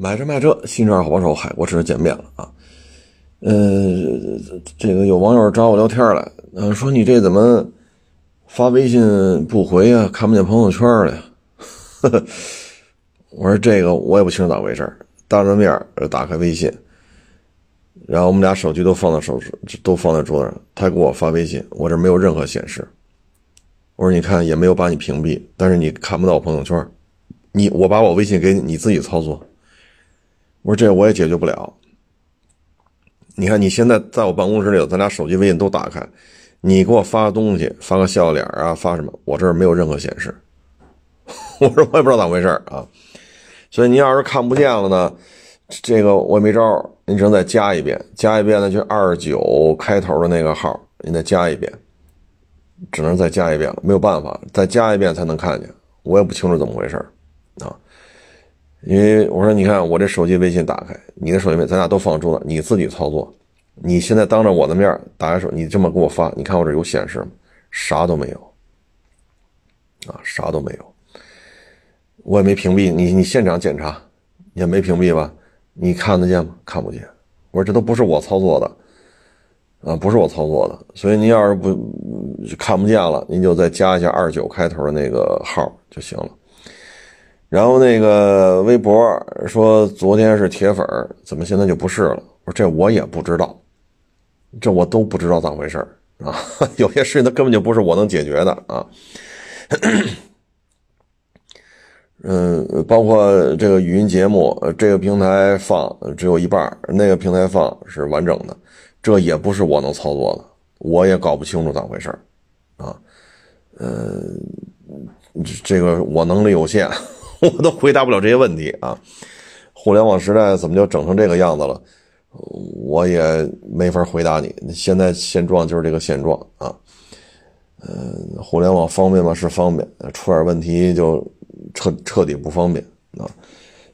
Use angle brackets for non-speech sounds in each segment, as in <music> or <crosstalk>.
买车卖车，新车好帮手，海国车见面了啊！呃，这个有网友找我聊天来，呃，说你这怎么发微信不回呀？看不见朋友圈了呀？<laughs> 我说这个我也不清楚咋回事当着面打开微信，然后我们俩手机都放在手都放在桌子上，他给我发微信，我这没有任何显示。我说你看也没有把你屏蔽，但是你看不到我朋友圈，你我把我微信给你，你自己操作。我说这我也解决不了。你看你现在在我办公室里，咱俩手机微信都打开，你给我发东西，发个笑脸啊，发什么？我这儿没有任何显示。<laughs> 我说我也不知道咋回事啊。所以您要是看不见了呢，这个我也没招，您只能再加一遍，加一遍呢就二九开头的那个号，您再加一遍，只能再加一遍了，没有办法，再加一遍才能看见。我也不清楚怎么回事啊。因为我说，你看我这手机微信打开，你的手机微，咱俩都放桌子，你自己操作。你现在当着我的面打开手，你这么给我发，你看我这有显示吗？啥都没有，啊，啥都没有。我也没屏蔽你，你现场检查也没屏蔽吧？你看得见吗？看不见。我说这都不是我操作的，啊，不是我操作的。所以您要是不看不见了，您就再加一下二九开头的那个号就行了。然后那个微博说昨天是铁粉怎么现在就不是了？我说这我也不知道，这我都不知道咋回事啊！<laughs> 有些事情它根本就不是我能解决的啊。嗯，包括这个语音节目，这个平台放只有一半，那个平台放是完整的，这也不是我能操作的，我也搞不清楚咋回事啊。嗯，这个我能力有限。我都回答不了这些问题啊！互联网时代怎么就整成这个样子了？我也没法回答你。现在现状就是这个现状啊。嗯，互联网方便吗？是方便，出点问题就彻彻底不方便啊。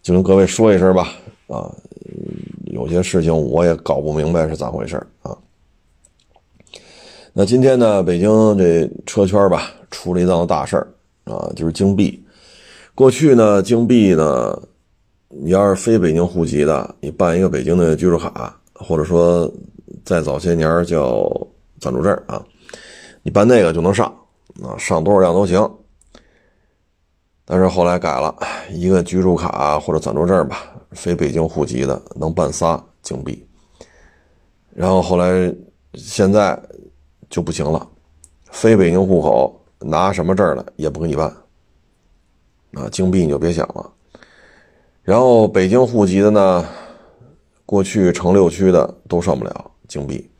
就跟各位说一声吧啊，有些事情我也搞不明白是咋回事啊。那今天呢，北京这车圈吧出了一档大事儿啊，就是京 B。过去呢，京 B 呢，你要是非北京户籍的，你办一个北京的居住卡，或者说在早些年叫暂住证啊，你办那个就能上啊，上多少辆都行。但是后来改了，一个居住卡或者暂住证吧，非北京户籍的能办仨京 B。然后后来现在就不行了，非北京户口拿什么证来也不给你办。啊，京 B 你就别想了。然后北京户籍的呢，过去城六区的都上不了京 B，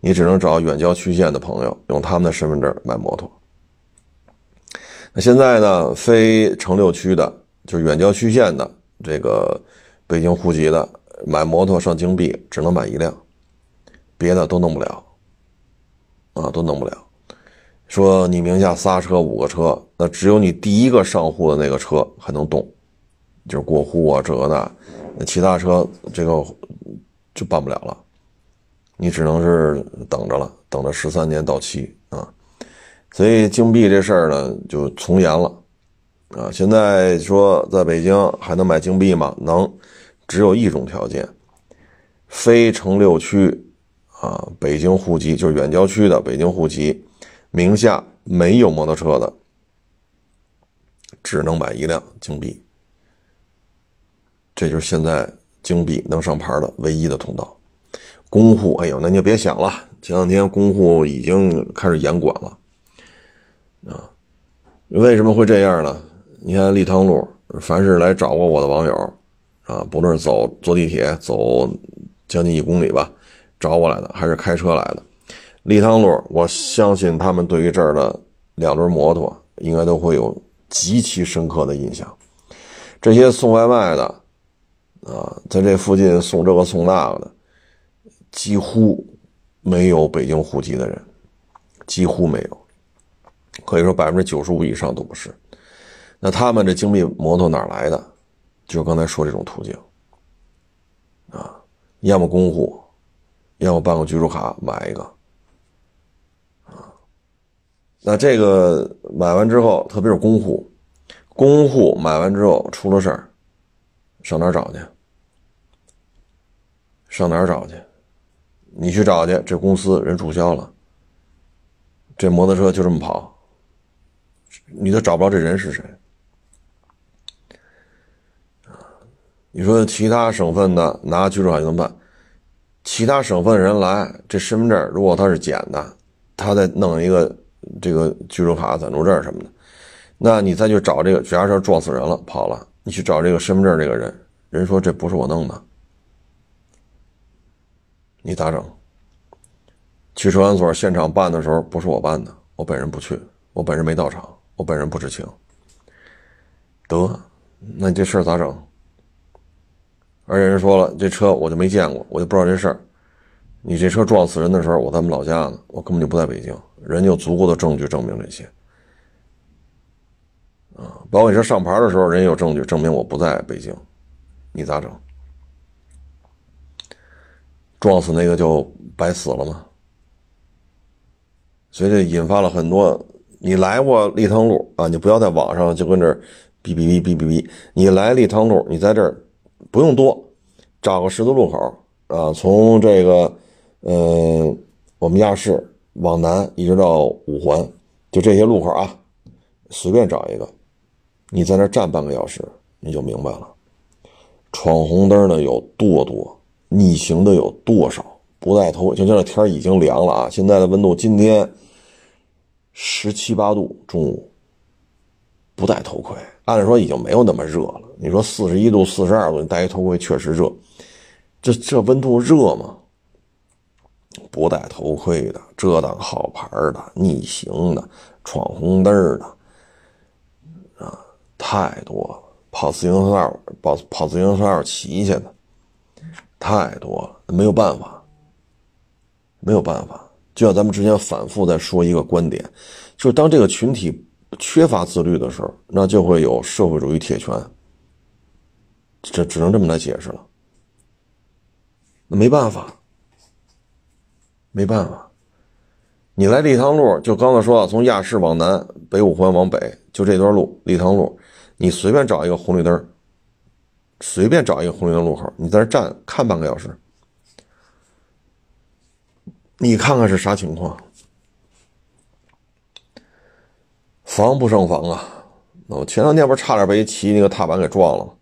你只能找远郊区县的朋友用他们的身份证买摩托。那现在呢，非城六区的，就是远郊区县的这个北京户籍的买摩托上京 B，只能买一辆，别的都弄不了，啊，都弄不了。说你名下仨车五个车，那只有你第一个上户的那个车还能动，就是过户啊这个那，那其他车这个就办不了了，你只能是等着了，等着十三年到期啊。所以京 B 这事儿呢就从严了啊。现在说在北京还能买京 B 吗？能，只有一种条件，非城六区啊，北京户籍就是远郊区的北京户籍。名下没有摩托车的，只能买一辆京 B。这就是现在京 B 能上牌的唯一的通道。公户，哎呦，那你就别想了。前两天公户已经开始严管了，啊，为什么会这样呢？你看立汤路，凡是来找过我的网友，啊，不论是走坐地铁走将近一公里吧，找我来的，还是开车来的。立汤路，我相信他们对于这儿的两轮摩托应该都会有极其深刻的印象。这些送外卖的，啊，在这附近送这个送那个的，几乎没有北京户籍的人，几乎没有，可以说百分之九十五以上都不是。那他们这精密摩托哪来的？就刚才说这种途径，啊，要么公户，要么办个居住卡买一个。那这个买完之后，特别是公户，公户买完之后出了事儿，上哪儿找去？上哪儿找去？你去找去，这公司人注销了，这摩托车就这么跑，你都找不着这人是谁。你说其他省份的拿居住卡怎么办？其他省份人来，这身份证如果他是捡的，他再弄一个这个居住卡、暂住证什么的，那你再去找这个，假设撞死人了跑了，你去找这个身份证这个人，人说这不是我弄的。你咋整？去车管所现场办的时候，不是我办的，我本人不去，我本人没到场，我本人不知情。得，那你这事儿咋整？而且人说了，这车我就没见过，我就不知道这事儿。你这车撞死人的时候，我在我们老家呢，我根本就不在北京，人有足够的证据证明这些。啊，包括你说上牌的时候，人有证据证明我不在北京，你咋整？撞死那个就白死了吗？所以这引发了很多。你来过立汤路啊？你不要在网上就跟这哔哔哔哔哔哔。你来立汤路，你在这儿不用多，找个十字路口啊，从这个呃我们亚市往南一直到五环，就这些路口啊，随便找一个，你在那站半个小时，你就明白了，闯红灯的有多多。逆行的有多少？不戴头，就像这天已经凉了啊！现在的温度，今天十七八度，中午不戴头盔，按理说已经没有那么热了。你说四十一度、四十二度，你戴一头盔确实热。这这温度热吗？不戴头盔的、遮挡号牌的、逆行的、闯红灯的啊，太多了。跑自行车、跑跑自行车道骑去的。太多了，没有办法，没有办法。就像咱们之前反复在说一个观点，就是当这个群体缺乏自律的时候，那就会有社会主义铁拳。这只能这么来解释了。那没办法，没办法。你来立汤路，就刚才说，从亚市往南，北五环往北，就这段路，立汤路，你随便找一个红绿灯。随便找一个红绿灯路口，你在这站看半个小时，你看看是啥情况？防不胜防啊！我前两天不是差点被一骑那个踏板给撞了吗？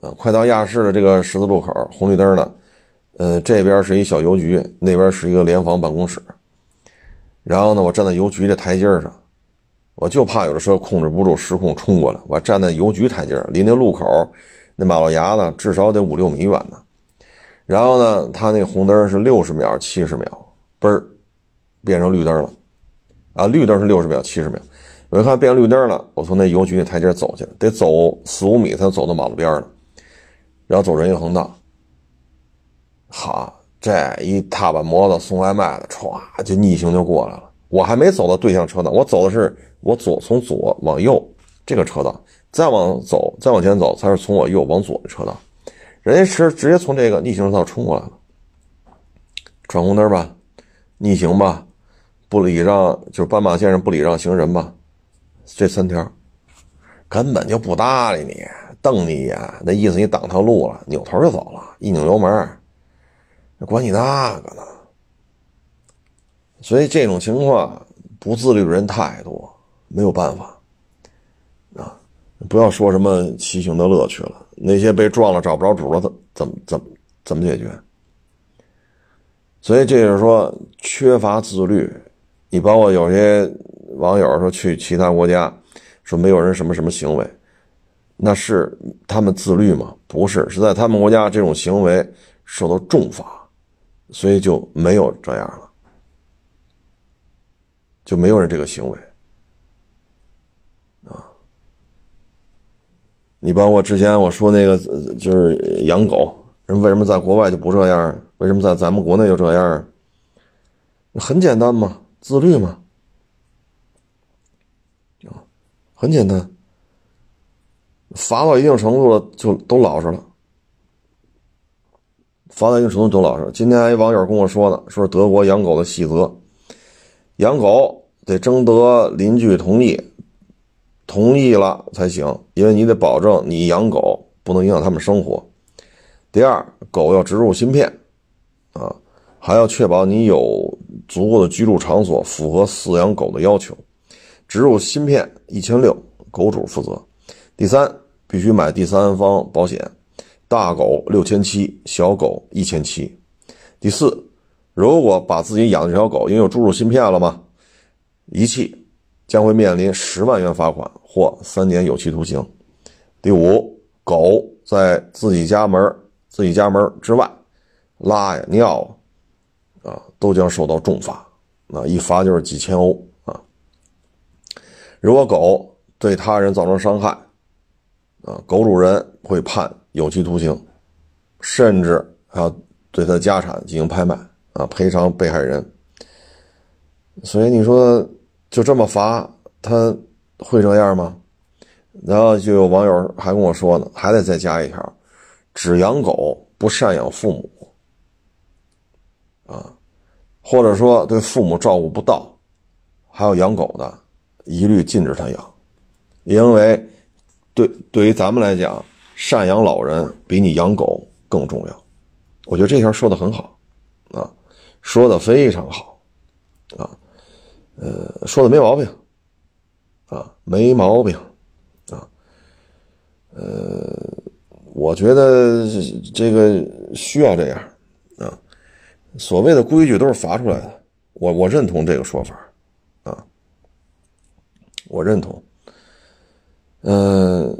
呃，快到亚市的这个十字路口，红绿灯呢，呃，这边是一小邮局，那边是一个联防办公室。然后呢，我站在邮局的台阶上。我就怕有的车控制不住失控冲过来，我站在邮局台阶离那路口那马路牙子至少得五六米远呢。然后呢，他那红灯是六十秒、七十秒，嘣儿变成绿灯了。啊，绿灯是六十秒、七十秒。我一看变绿灯了，我从那邮局那台阶走去，得走四五米才走到马路边了。然后走人行横道，好，这一踏板摩托送外卖的，歘就逆行就过来了。我还没走到对向车道，我走的是。我左从左往右这个车道，再往走，再往前走才是从我右往左的车道。人家是直接从这个逆行车道冲过来了，闯红灯吧，逆行吧，不礼让就是斑马线上不礼让行人吧，这三条根本就不搭理你，瞪你一眼，那意思你挡他路了，扭头就走了，一拧油门，管你那个呢。所以这种情况不自律的人太多。没有办法，啊，不要说什么骑行的乐趣了。那些被撞了找不着主了，怎怎怎怎么解决？所以这就是说缺乏自律。你包括有些网友说去其他国家，说没有人什么什么行为，那是他们自律吗？不是，是在他们国家这种行为受到重罚，所以就没有这样了，就没有人这个行为啊。你包括之前我说那个，就是养狗人为什么在国外就不这样？为什么在咱们国内就这样？很简单嘛，自律嘛，很简单，罚到一定程度了就都老实了，罚到一定程度都老实。今天还有网友跟我说呢，说德国养狗的细则，养狗得征得邻居同意。同意了才行，因为你得保证你养狗不能影响他们生活。第二，狗要植入芯片，啊，还要确保你有足够的居住场所，符合饲养狗的要求。植入芯片一千六，狗主负责。第三，必须买第三方保险，大狗六千七，小狗一千七。第四，如果把自己养的这条狗因为有注入芯片了嘛？遗弃，将会面临十万元罚款或三年有期徒刑。第五，狗在自己家门、自己家门之外拉呀尿啊，都将受到重罚，啊，一罚就是几千欧啊。如果狗对他人造成伤害，啊，狗主人会判有期徒刑，甚至还要对他的家产进行拍卖啊，赔偿被害人。所以你说就这么罚，他会这样吗？然后就有网友还跟我说呢，还得再加一条：只养狗不赡养父母，啊，或者说对父母照顾不到，还要养狗的，一律禁止他养，因为。对，对于咱们来讲，赡养老人比你养狗更重要。我觉得这条说的很好，啊，说的非常好，啊，呃，说的没毛病，啊，没毛病，啊，呃，我觉得这个需要这样，啊，所谓的规矩都是罚出来的，我我认同这个说法，啊，我认同。嗯，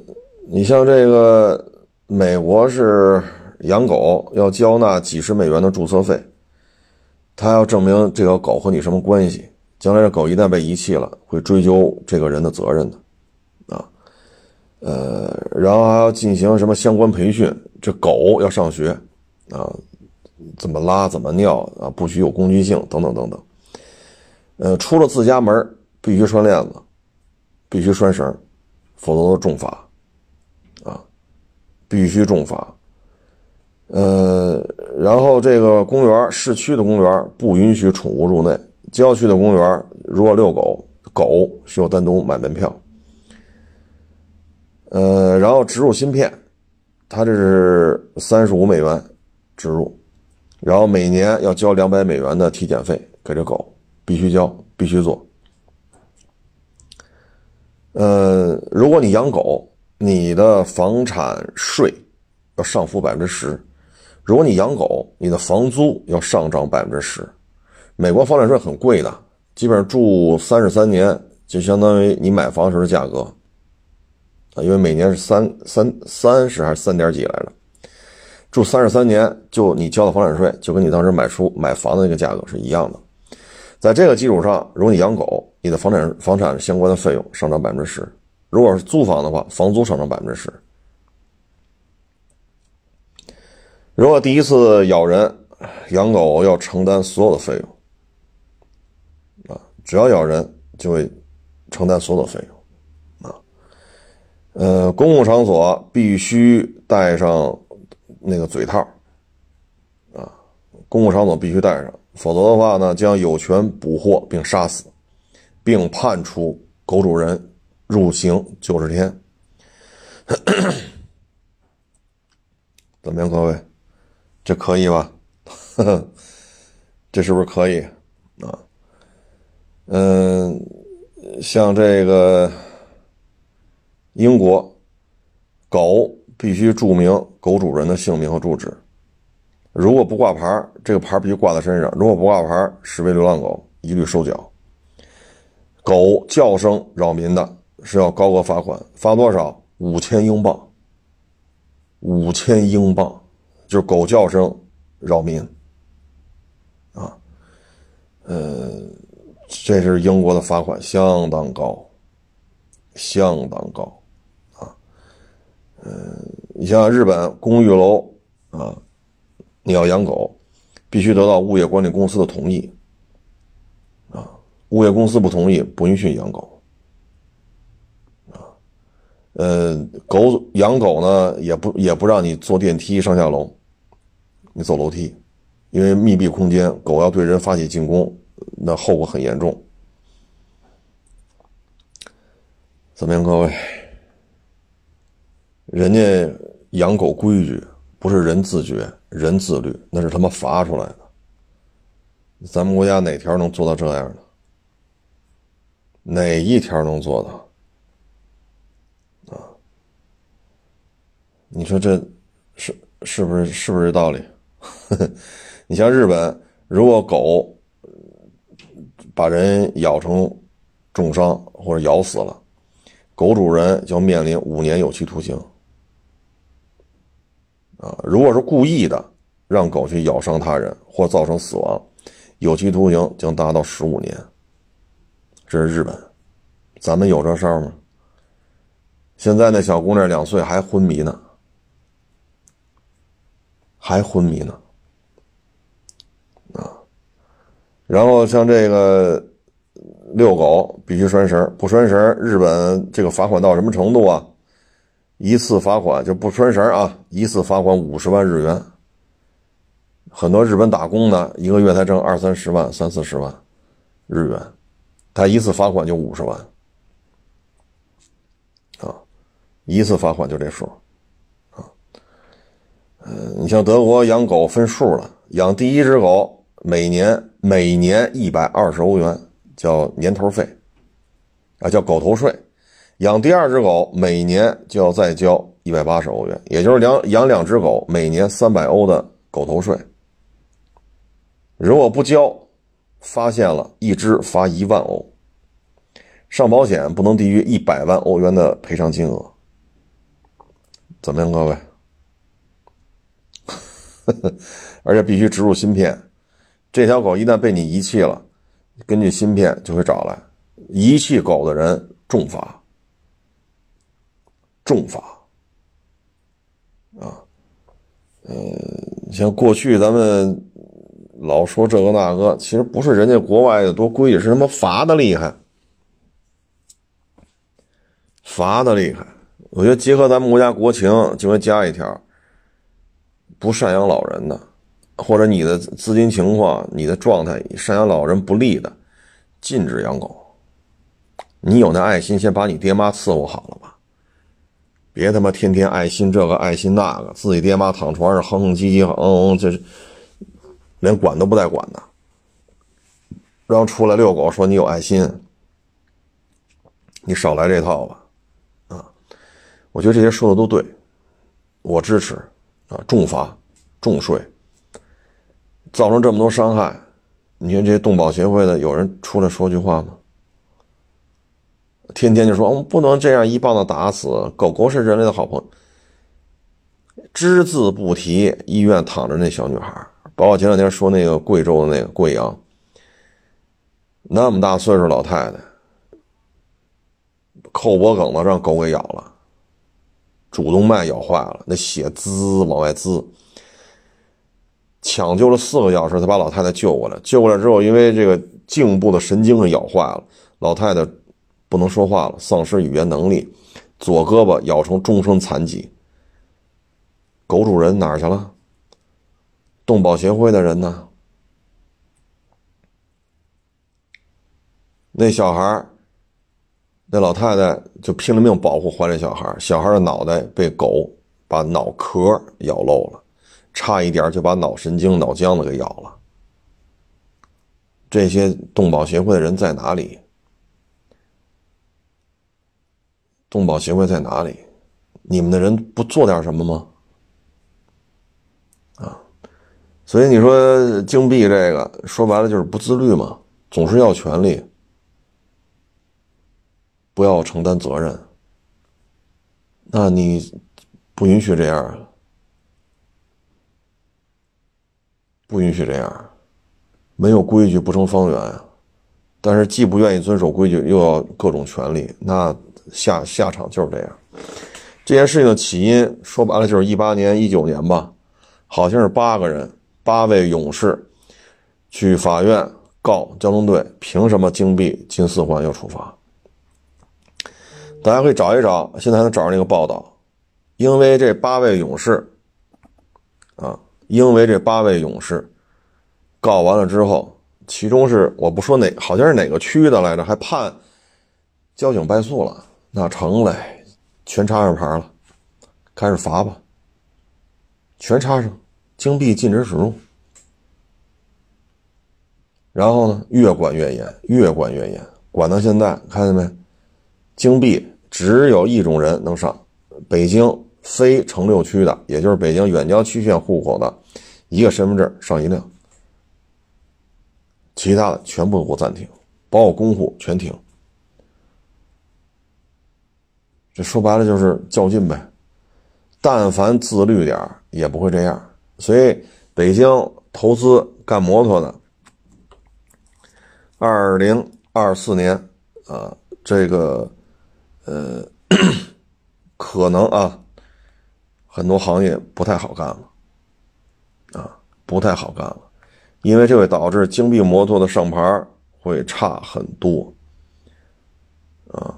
你像这个美国是养狗要交纳几十美元的注册费，他要证明这条狗和你什么关系，将来这狗一旦被遗弃了，会追究这个人的责任的，啊，呃，然后还要进行什么相关培训，这狗要上学，啊，怎么拉怎么尿啊，不许有攻击性等等等等，呃，出了自家门必须拴链子，必须拴绳。否则都重罚，啊，必须重罚。呃，然后这个公园，市区的公园不允许宠物入内，郊区的公园如果遛狗，狗需要单独买门票。呃，然后植入芯片，它这是三十五美元植入，然后每年要交两百美元的体检费给这狗，必须交，必须做。呃，如果你养狗，你的房产税要上浮百分之十；如果你养狗，你的房租要上涨百分之十。美国房产税很贵的，基本上住三十三年就相当于你买房时候的价格啊，因为每年是三三三十还是三点几来着？住三十三年，就你交的房产税就跟你当时买出买房的那个价格是一样的。在这个基础上，如果你养狗，你的房产房产相关的费用上涨百分之十；如果是租房的话，房租上涨百分之十。如果第一次咬人，养狗要承担所有的费用，啊，只要咬人就会承担所有的费用，啊，呃，公共场所必须戴上那个嘴套，啊，公共场所必须戴上。否则的话呢，将有权捕获并杀死，并判处狗主人入刑九十天。怎么样，各位？这可以吧？<laughs> 这是不是可以啊？嗯，像这个英国，狗必须注明狗主人的姓名和住址。如果不挂牌，这个牌必须挂在身上；如果不挂牌，视为流浪狗，一律收缴。狗叫声扰民的，是要高额罚款，罚多少？五千英镑。五千英镑，就是狗叫声扰民。啊，呃，这是英国的罚款，相当高，相当高，啊，嗯，你像日本公寓楼啊。你要养狗，必须得到物业管理公司的同意，啊，物业公司不同意，不允许养狗，啊，呃，狗养狗呢，也不也不让你坐电梯上下楼，你走楼梯，因为密闭空间，狗要对人发起进攻，那后果很严重。怎么样，各位？人家养狗规矩，不是人自觉、人自律，那是他妈罚出来的。咱们国家哪条能做到这样的？哪一条能做到？啊？你说这是是不是是不是这道理？<laughs> 你像日本，如果狗把人咬成重伤或者咬死了，狗主人就面临五年有期徒刑。啊，如果是故意的让狗去咬伤他人或造成死亡。有期徒刑将达到十五年。这是日本，咱们有这事儿吗？现在那小姑娘两岁还昏迷呢，还昏迷呢，啊！然后像这个遛狗必须拴绳，不拴绳，日本这个罚款到什么程度啊？一次罚款就不拴绳啊，一次罚款五十万日元。很多日本打工的，一个月才挣二三十万、三四十万日元，他一次罚款就五十万，啊，一次罚款就这数，啊，嗯，你像德国养狗分数了，养第一只狗每年每年一百二十欧元，叫年头费，啊，叫狗头税；养第二只狗每年就要再交一百八十欧元，也就是养养两只狗每年三百欧的狗头税。如果不交，发现了一只罚一万欧，上保险不能低于一百万欧元的赔偿金额。怎么样，各位？<laughs> 而且必须植入芯片，这条狗一旦被你遗弃了，根据芯片就会找来，遗弃狗的人重罚，重罚。啊，嗯，像过去咱们。老说这个那个，其实不是人家国外的多规矩，是他妈罚的厉害，罚的厉害。我觉得结合咱们国家国情，就会加一条：不赡养老人的，或者你的资金情况、你的状态赡养老人不利的，禁止养狗。你有那爱心，先把你爹妈伺候好了吧，别他妈天天爱心这个爱心那个，自己爹妈躺床上哼哼唧唧，嗯嗯，这是。连管都不带管的，然后出来遛狗，说你有爱心，你少来这套吧，啊！我觉得这些说的都对，我支持，啊，重罚、重税，造成这么多伤害，你看这些动保协会的有人出来说句话吗？天天就说我们不能这样一棒子打死狗狗是人类的好朋友，只字不提医院躺着那小女孩。包括前两天说那个贵州的那个贵阳，那么大岁数老太太，扣脖梗子让狗给咬了，主动脉咬坏了，那血滋往外滋，抢救了四个小时才把老太太救过来。救过来之后，因为这个颈部的神经给咬坏了，老太太不能说话了，丧失语言能力，左胳膊咬成终身残疾。狗主人哪儿去了？动保协会的人呢？那小孩那老太太就拼了命保护怀里小孩小孩的脑袋被狗把脑壳咬漏了，差一点就把脑神经、脑浆子给咬了。这些动保协会的人在哪里？动保协会在哪里？你们的人不做点什么吗？啊所以你说金币这个说白了就是不自律嘛，总是要权利，不要承担责任。那你不允许这样啊，不允许这样，没有规矩不成方圆啊。但是既不愿意遵守规矩，又要各种权利，那下下场就是这样。这件事情的起因说白了就是一八年、一九年吧，好像是八个人。八位勇士去法院告交通队，凭什么金币金四环要处罚？大家可以找一找，现在还能找着那个报道。因为这八位勇士啊，因为这八位勇士告完了之后，其中是我不说哪，好像是哪个区的来着，还判交警败诉了。那成嘞，全插上牌了，开始罚吧。全插上，京 B 禁止使用。然后呢，越管越严，越管越严，管到现在，看见没？京 B 只有一种人能上，北京非城六区的，也就是北京远郊区县户口的，一个身份证上一辆，其他的全部给我暂停，包括公户全停。这说白了就是较劲呗，但凡自律点也不会这样。所以北京投资干摩托的，二零二四年啊，这个呃，<coughs> 可能啊，很多行业不太好干了啊，不太好干了，因为这会导致金币摩托的上牌会差很多啊。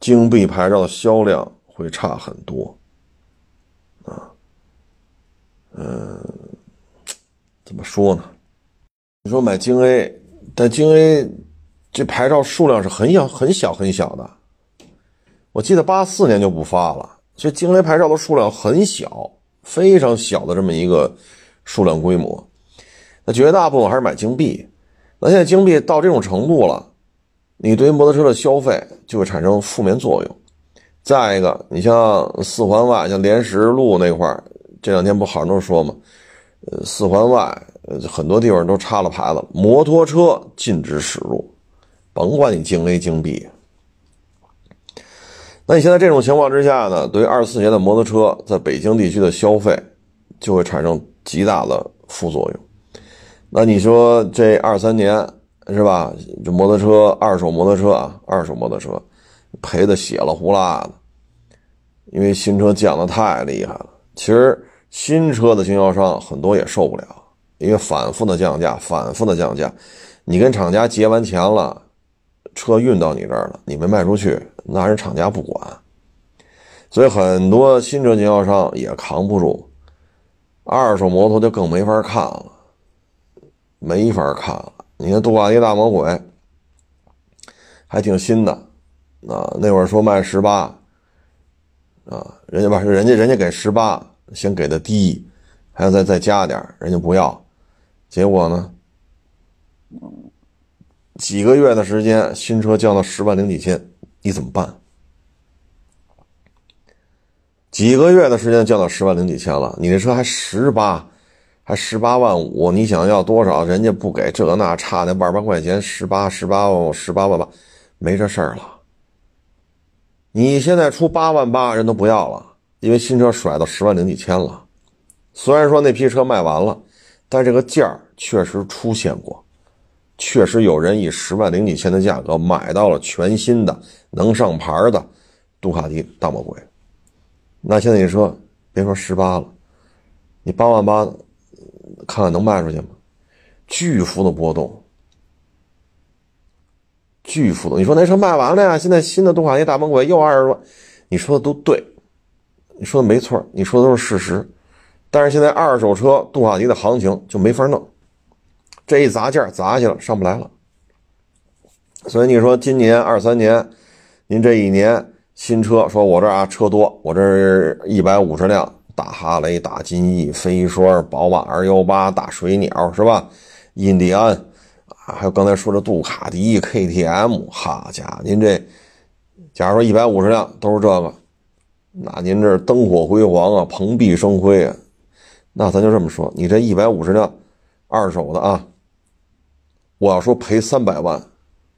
京 B 牌照的销量会差很多，啊，嗯，怎么说呢？你说买京 A，但京 A 这牌照数量是很小、很小、很小的。我记得八四年就不发了，所以京 A 牌照的数量很小，非常小的这么一个数量规模。那绝大部分还是买京 B。那现在京 B 到这种程度了。你对于摩托车的消费就会产生负面作用。再一个，你像四环外，像莲石路那块这两天不好多人说吗？呃，四环外，呃很多地方都插了牌子，摩托车禁止驶入，甭管你京 A 京 B。那你现在这种情况之下呢，对于二四年的摩托车在北京地区的消费就会产生极大的副作用。那你说这二三年？是吧？这摩托车，二手摩托车啊，二手摩托车赔的血了呼啦的，因为新车降的太厉害了。其实新车的经销商很多也受不了，因为反复的降价，反复的降价。你跟厂家结完钱了，车运到你这儿了，你没卖出去，那人厂家不管。所以很多新车经销商也扛不住，二手摩托就更没法看了，没法看了。你看杜卡迪大魔鬼还挺新的，啊，那会儿说卖十八，啊，人家把人家人家给十八，先给的低，还要再再加点人家不要，结果呢，几个月的时间，新车降到十万零几千，你怎么办？几个月的时间降到十万零几千了，你这车还十八？还十八万五，你想要多少？人家不给，这那差那万八块钱，十八十八万十八万八，没这事儿了。你现在出八万八，人都不要了，因为新车甩到十万零几千了。虽然说那批车卖完了，但这个价儿确实出现过，确实有人以十万零几千的价格买到了全新的能上牌的杜卡迪大魔鬼。那现在你说，别说十八了，你八万八。看看能卖出去吗？巨幅的波动，巨幅的。你说那车卖完了呀？现在新的杜卡迪大魔鬼又二十万，你说的都对，你说的没错，你说的都是事实。但是现在二手车杜卡迪的行情就没法弄，这一砸价砸去了，上不来了。所以你说今年二三年，您这一年新车，说我这啊车多，我这一百五十辆。大哈雷、大金翼、飞霜、宝马二幺八、大水鸟是吧？印第安啊，还有刚才说的杜卡迪 KTM，哈家伙，您这假如说一百五十辆都是这个，那您这灯火辉煌啊，蓬荜生辉啊，那咱就这么说，你这一百五十辆二手的啊，我要说赔三百万，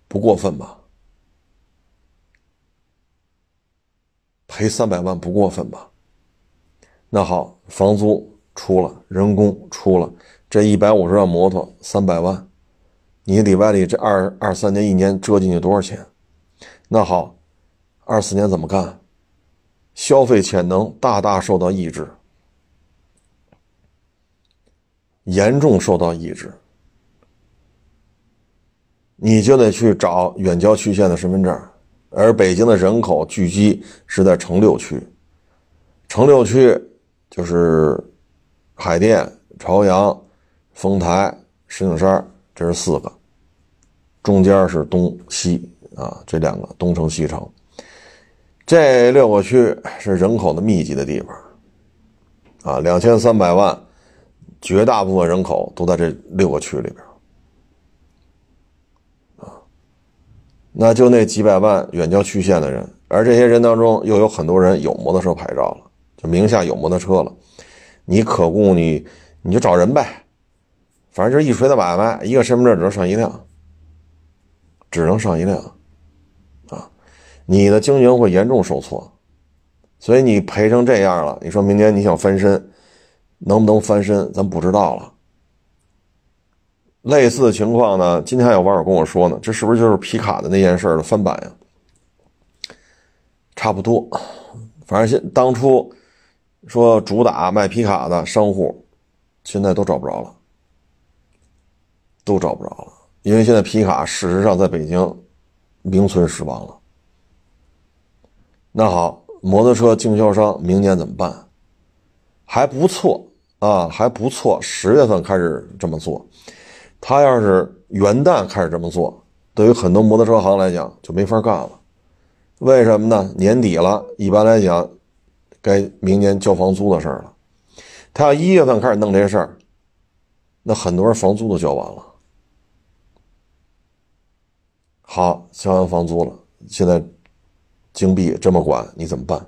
不过分吧？赔三百万不过分吧？那好，房租出了，人工出了，这一百五十辆摩托三百万，你里外里这二二三年一年折进去多少钱？那好，二四年怎么干？消费潜能大大受到抑制，严重受到抑制，你就得去找远郊区县的身份证，而北京的人口聚集是在城六区，城六区。就是海淀、朝阳、丰台、石景山，这是四个，中间是东西啊，这两个东城西城。这六个区是人口的密集的地方，啊，两千三百万，绝大部分人口都在这六个区里边，啊，那就那几百万远郊区县的人，而这些人当中又有很多人有摩托车牌照了，名下有摩托车了，你可供你你就找人呗，反正就是一锤子买卖，一个身份证只能上一辆，只能上一辆。啊你的经营会严重受挫，所以你赔成这样了，你说明年你想翻身，能不能翻身，咱不知道了。类似的情况呢，今天还有网友跟我说呢，这是不是就是皮卡的那件事的翻版呀？差不多，反正现当初说主打卖皮卡的商户，现在都找不着了，都找不着了，因为现在皮卡事实上在北京名存实亡了。那好，摩托车经销商明年怎么办？还不错啊，还不错。十月份开始这么做，他要是元旦开始这么做，对于很多摩托车行来讲就没法干了。为什么呢？年底了，一般来讲，该明年交房租的事儿了。他要一月份开始弄这事儿，那很多人房租都交完了。好，交完房租了，现在。京 B 这么管你怎么办？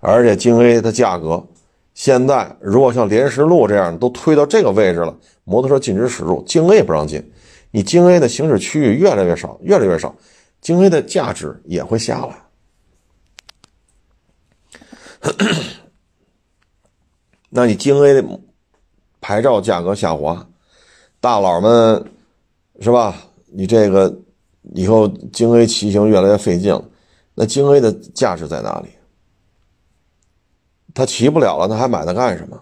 而且京 A 的价格，现在如果像莲石路这样都推到这个位置了，摩托车禁止驶入，京 A 不让进，你京 A 的行驶区域越来越少，越来越少，京 A 的价值也会下来。<clears throat> 那你京 A 的牌照价格下滑，大佬们是吧？你这个以后京 A 骑行越来越费劲了。那京 A 的价值在哪里？他骑不了了，他还买它干什么？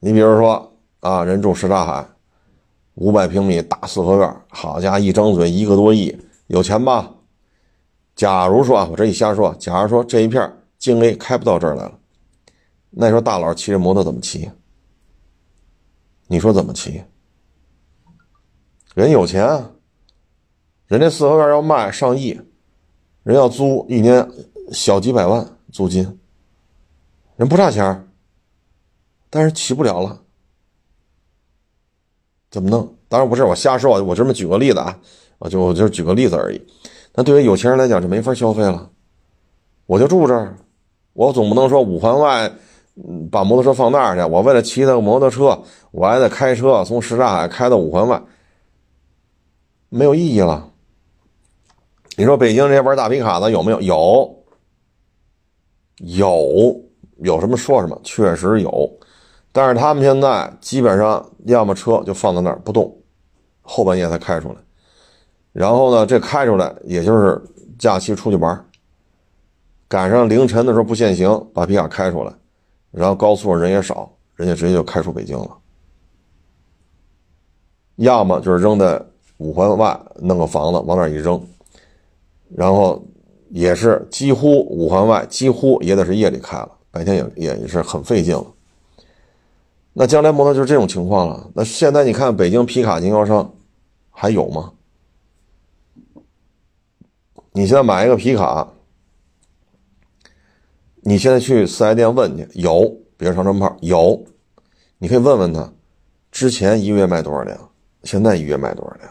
你比如说啊，人住什刹海，五百平米大四合院，好家伙，一张嘴一个多亿，有钱吧？假如说啊，我这一瞎说，假如说这一片京 A 开不到这儿来了，那时候大佬骑着摩托怎么骑？你说怎么骑？人有钱，人家四合院要卖上亿。人要租一年小几百万租金，人不差钱但是骑不了了，怎么弄？当然不是我瞎说，我这么举个例子啊，我就我就举个例子而已。那对于有钱人来讲就没法消费了，我就住这儿，我总不能说五环外把摩托车放那儿去，我为了骑那个摩托车，我还得开车从什刹海开到五环外，没有意义了。你说北京这些玩大皮卡的有没有？有，有，有什么说什么，确实有。但是他们现在基本上要么车就放在那儿不动，后半夜才开出来。然后呢，这开出来也就是假期出去玩，赶上凌晨的时候不限行，把皮卡开出来，然后高速上人也少，人家直接就开出北京了。要么就是扔在五环外，弄个房子往那一扔。然后也是几乎五环外，几乎也得是夜里开了，白天也也是很费劲了。那将来摩托就是这种情况了。那现在你看北京皮卡经销商还有吗？你现在买一个皮卡，你现在去四 S 店问去，有，别说长城炮有，你可以问问他，之前一个月卖多少辆，现在一月卖多少辆，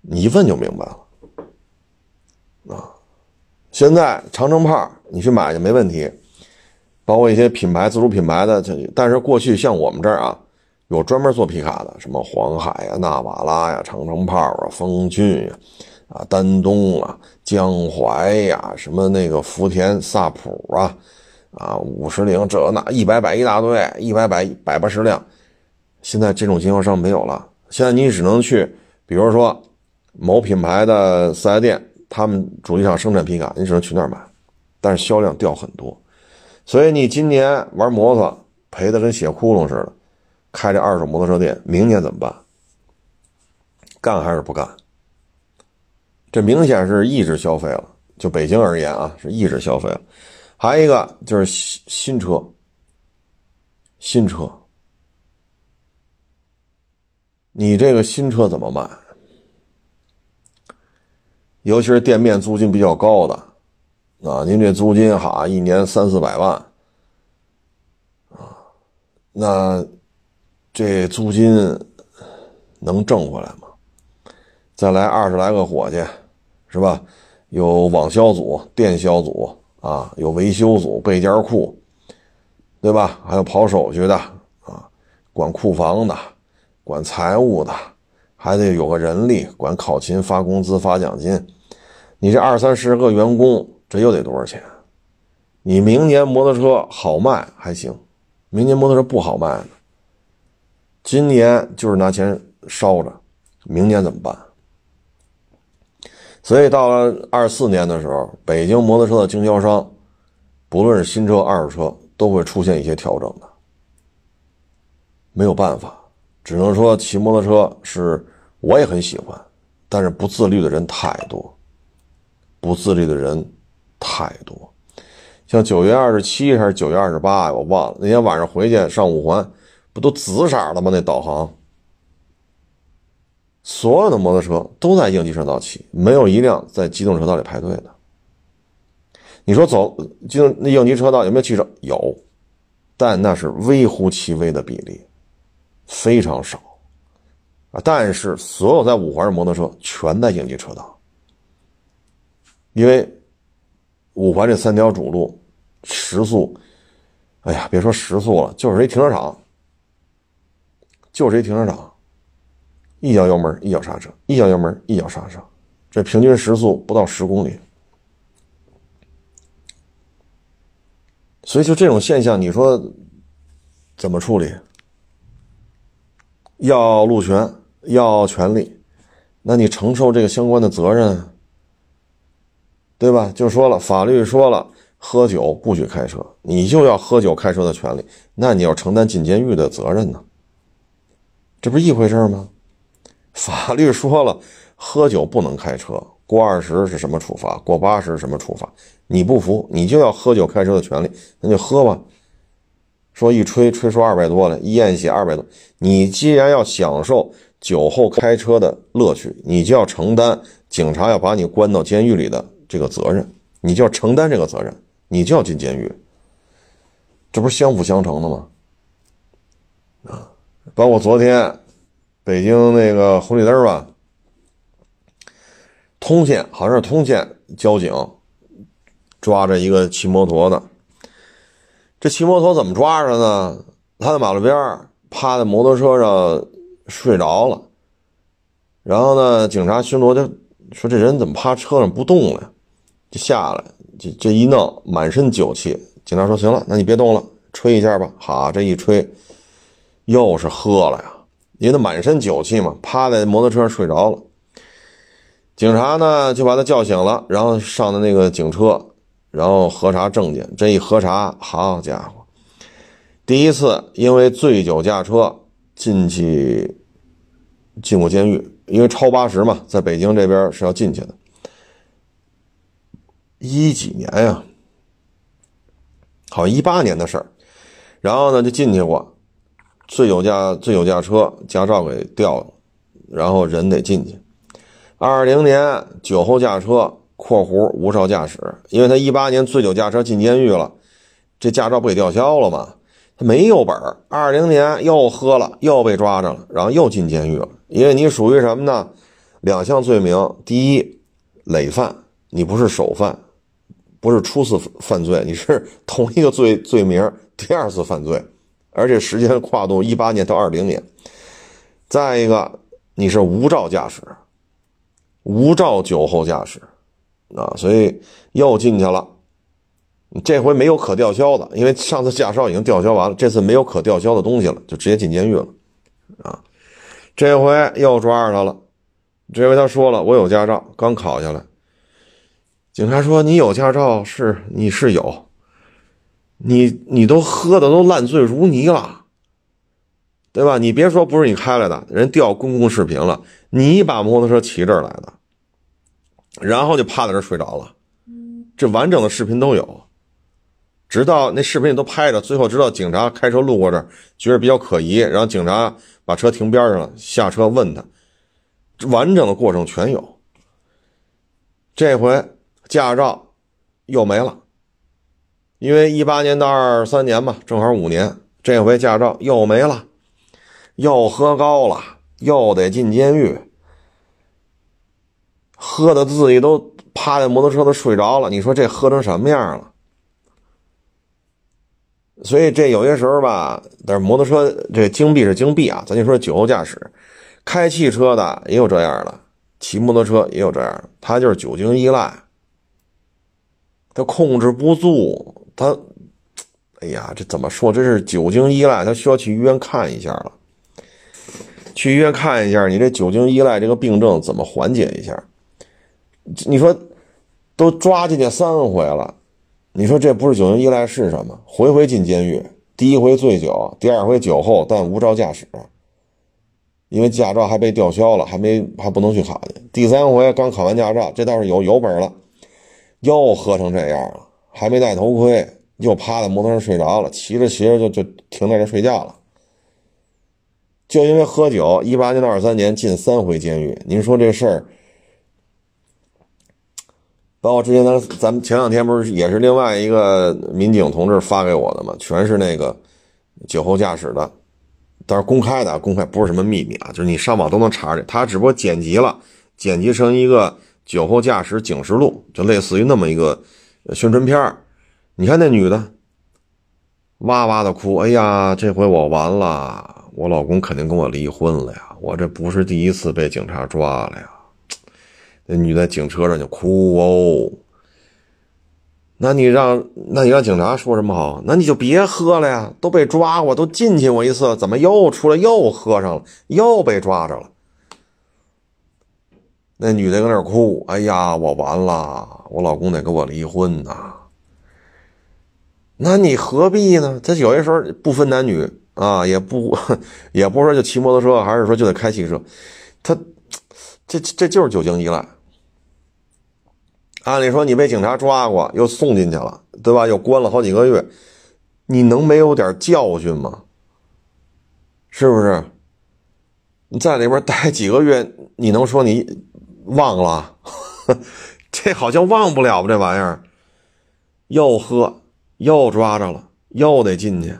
你一问就明白了。啊，现在长城炮你去买就没问题，包括一些品牌自主品牌的，但是过去像我们这儿啊，有专门做皮卡的，什么黄海呀、纳瓦拉呀、长城炮啊、风骏呀、啊丹东啊、江淮呀，什么那个福田萨普啊、啊五十铃这那一百百一大堆，一百百百八十辆，现在这种经销商没有了，现在你只能去，比如说某品牌的四 S 店。他们主机厂生产皮卡，你只能去那儿买，但是销量掉很多，所以你今年玩摩托赔的跟血窟窿似的，开这二手摩托车店，明年怎么办？干还是不干？这明显是抑制消费了。就北京而言啊，是抑制消费了。还有一个就是新新车，新车，你这个新车怎么卖？尤其是店面租金比较高的，啊，您这租金哈一年三四百万，啊，那这租金能挣回来吗？再来二十来个伙计，是吧？有网销组、电销组啊，有维修组、备件库，对吧？还有跑手续的啊，管库房的，管财务的，还得有个人力管考勤、发工资、发奖金。你这二三十个员工，这又得多少钱？你明年摩托车好卖还行，明年摩托车不好卖呢？今年就是拿钱烧着，明年怎么办？所以到了二四年的时候，北京摩托车的经销商，不论是新车、二手车，都会出现一些调整的。没有办法，只能说骑摩托车是我也很喜欢，但是不自律的人太多，不自律的人太多。像九月二十七还是九月二十八？我忘了。那天晚上回去上五环，不都紫色的吗？那导航。所有的摩托车都在应急车道骑，没有一辆在机动车道里排队的。你说走机动那应急车道有没有汽车？有，但那是微乎其微的比例，非常少啊。但是所有在五环的摩托车全在应急车道，因为五环这三条主路时速，哎呀，别说时速了，就是一停车场，就是一停车场。一脚油门，一脚刹车，一脚油门，一脚刹车，这平均时速不到十公里。所以就这种现象，你说怎么处理？要路权，要权利，那你承受这个相关的责任，对吧？就说了，法律说了，喝酒不许开车，你就要喝酒开车的权利，那你要承担进监狱的责任呢？这不是一回事吗？法律说了，喝酒不能开车，过二十是什么处罚？过八十什么处罚？你不服，你就要喝酒开车的权利，那就喝吧。说一吹吹出二百多来，一验血二百多。你既然要享受酒后开车的乐趣，你就要承担警察要把你关到监狱里的这个责任，你就要承担这个责任，你就要进监狱。这不是相辅相成的吗？啊，包括昨天。北京那个红绿灯吧，通县好像是通县交警抓着一个骑摩托的。这骑摩托怎么抓着呢？他在马路边趴在摩托车上睡着了。然后呢，警察巡逻就说：“这人怎么趴车上不动了？”就下来，这这一弄，满身酒气。警察说：“行了，那你别动了，吹一下吧。”好，这一吹，又是喝了呀。因为他满身酒气嘛，趴在摩托车上睡着了。警察呢就把他叫醒了，然后上的那个警车，然后核查证件。这一核查，好家伙，第一次因为醉酒驾车进去进过监狱，因为超八十嘛，在北京这边是要进去的。一几年呀？好像，一八年的事儿，然后呢就进去过。醉酒驾醉酒驾车，驾照给掉了，然后人得进去。二零年酒后驾车（括弧无照驾驶），因为他一八年醉酒驾车进监狱了，这驾照不给吊销了吗？他没有本儿。二零年又喝了，又被抓着了，然后又进监狱了。因为你属于什么呢？两项罪名：第一，累犯，你不是首犯，不是初次犯罪，你是同一个罪罪名第二次犯罪。而且时间跨度一八年到二零年，再一个你是无照驾驶，无照酒后驾驶，啊，所以又进去了。这回没有可吊销的，因为上次驾照已经吊销完了，这次没有可吊销的东西了，就直接进监狱了，啊，这回又抓着他了。这回他说了，我有驾照，刚考下来。警察说你有驾照是你是有。你你都喝的都烂醉如泥了，对吧？你别说不是你开来的，人调公共视频了，你把摩托车骑这儿来的，然后就趴在这睡着了，这完整的视频都有，直到那视频里都拍着，最后直到警察开车路过这儿，觉得比较可疑，然后警察把车停边上了，下车问他，完整的过程全有。这回驾照又没了，因为一八年到二三年嘛，正好五年，这回驾照又没了，又喝高了，又得进监狱，喝的自己都趴在摩托车都睡着了。你说这喝成什么样了？所以这有些时候吧，但是摩托车这金币是金币啊，咱就说酒后驾驶，开汽车的也有这样的，骑摩托车也有这样的，他就是酒精依赖，他控制不住，他，哎呀，这怎么说？这是酒精依赖，他需要去医院看一下了，去医院看一下，你这酒精依赖这个病症怎么缓解一下？你说都抓进去三回了。你说这不是酒精依赖是什么？回回进监狱，第一回醉酒，第二回酒后但无照驾驶，因为驾照还被吊销了，还没还不能去考去。第三回刚考完驾照，这倒是有有本了，又喝成这样了，还没戴头盔，又趴在摩托上睡着了，骑着骑着就就停在这睡觉了。就因为喝酒，一八年到二三年进三回监狱，您说这事儿？包括之前咱咱们前两天不是也是另外一个民警同志发给我的吗？全是那个酒后驾驶的，但是公开的，公开不是什么秘密啊，就是你上网都能查着。他只不过剪辑了，剪辑成一个酒后驾驶警示录，就类似于那么一个宣传片你看那女的哇哇的哭，哎呀，这回我完了，我老公肯定跟我离婚了呀，我这不是第一次被警察抓了呀。那女在警车上就哭哦，那你让那你让警察说什么好？那你就别喝了呀，都被抓过，都进去过一次，怎么又出来又喝上了，又被抓着了？那女的搁那儿哭，哎呀，我完了，我老公得跟我离婚呐。那你何必呢？他有些时候不分男女啊，也不 <laughs> 也不说就骑摩托车，还是说就得开汽车，他这这就是酒精依赖。按理说你被警察抓过，又送进去了，对吧？又关了好几个月，你能没有点教训吗？是不是？你在里边待几个月，你能说你忘了？<laughs> 这好像忘不了吧？这玩意儿又喝又抓着了，又得进去。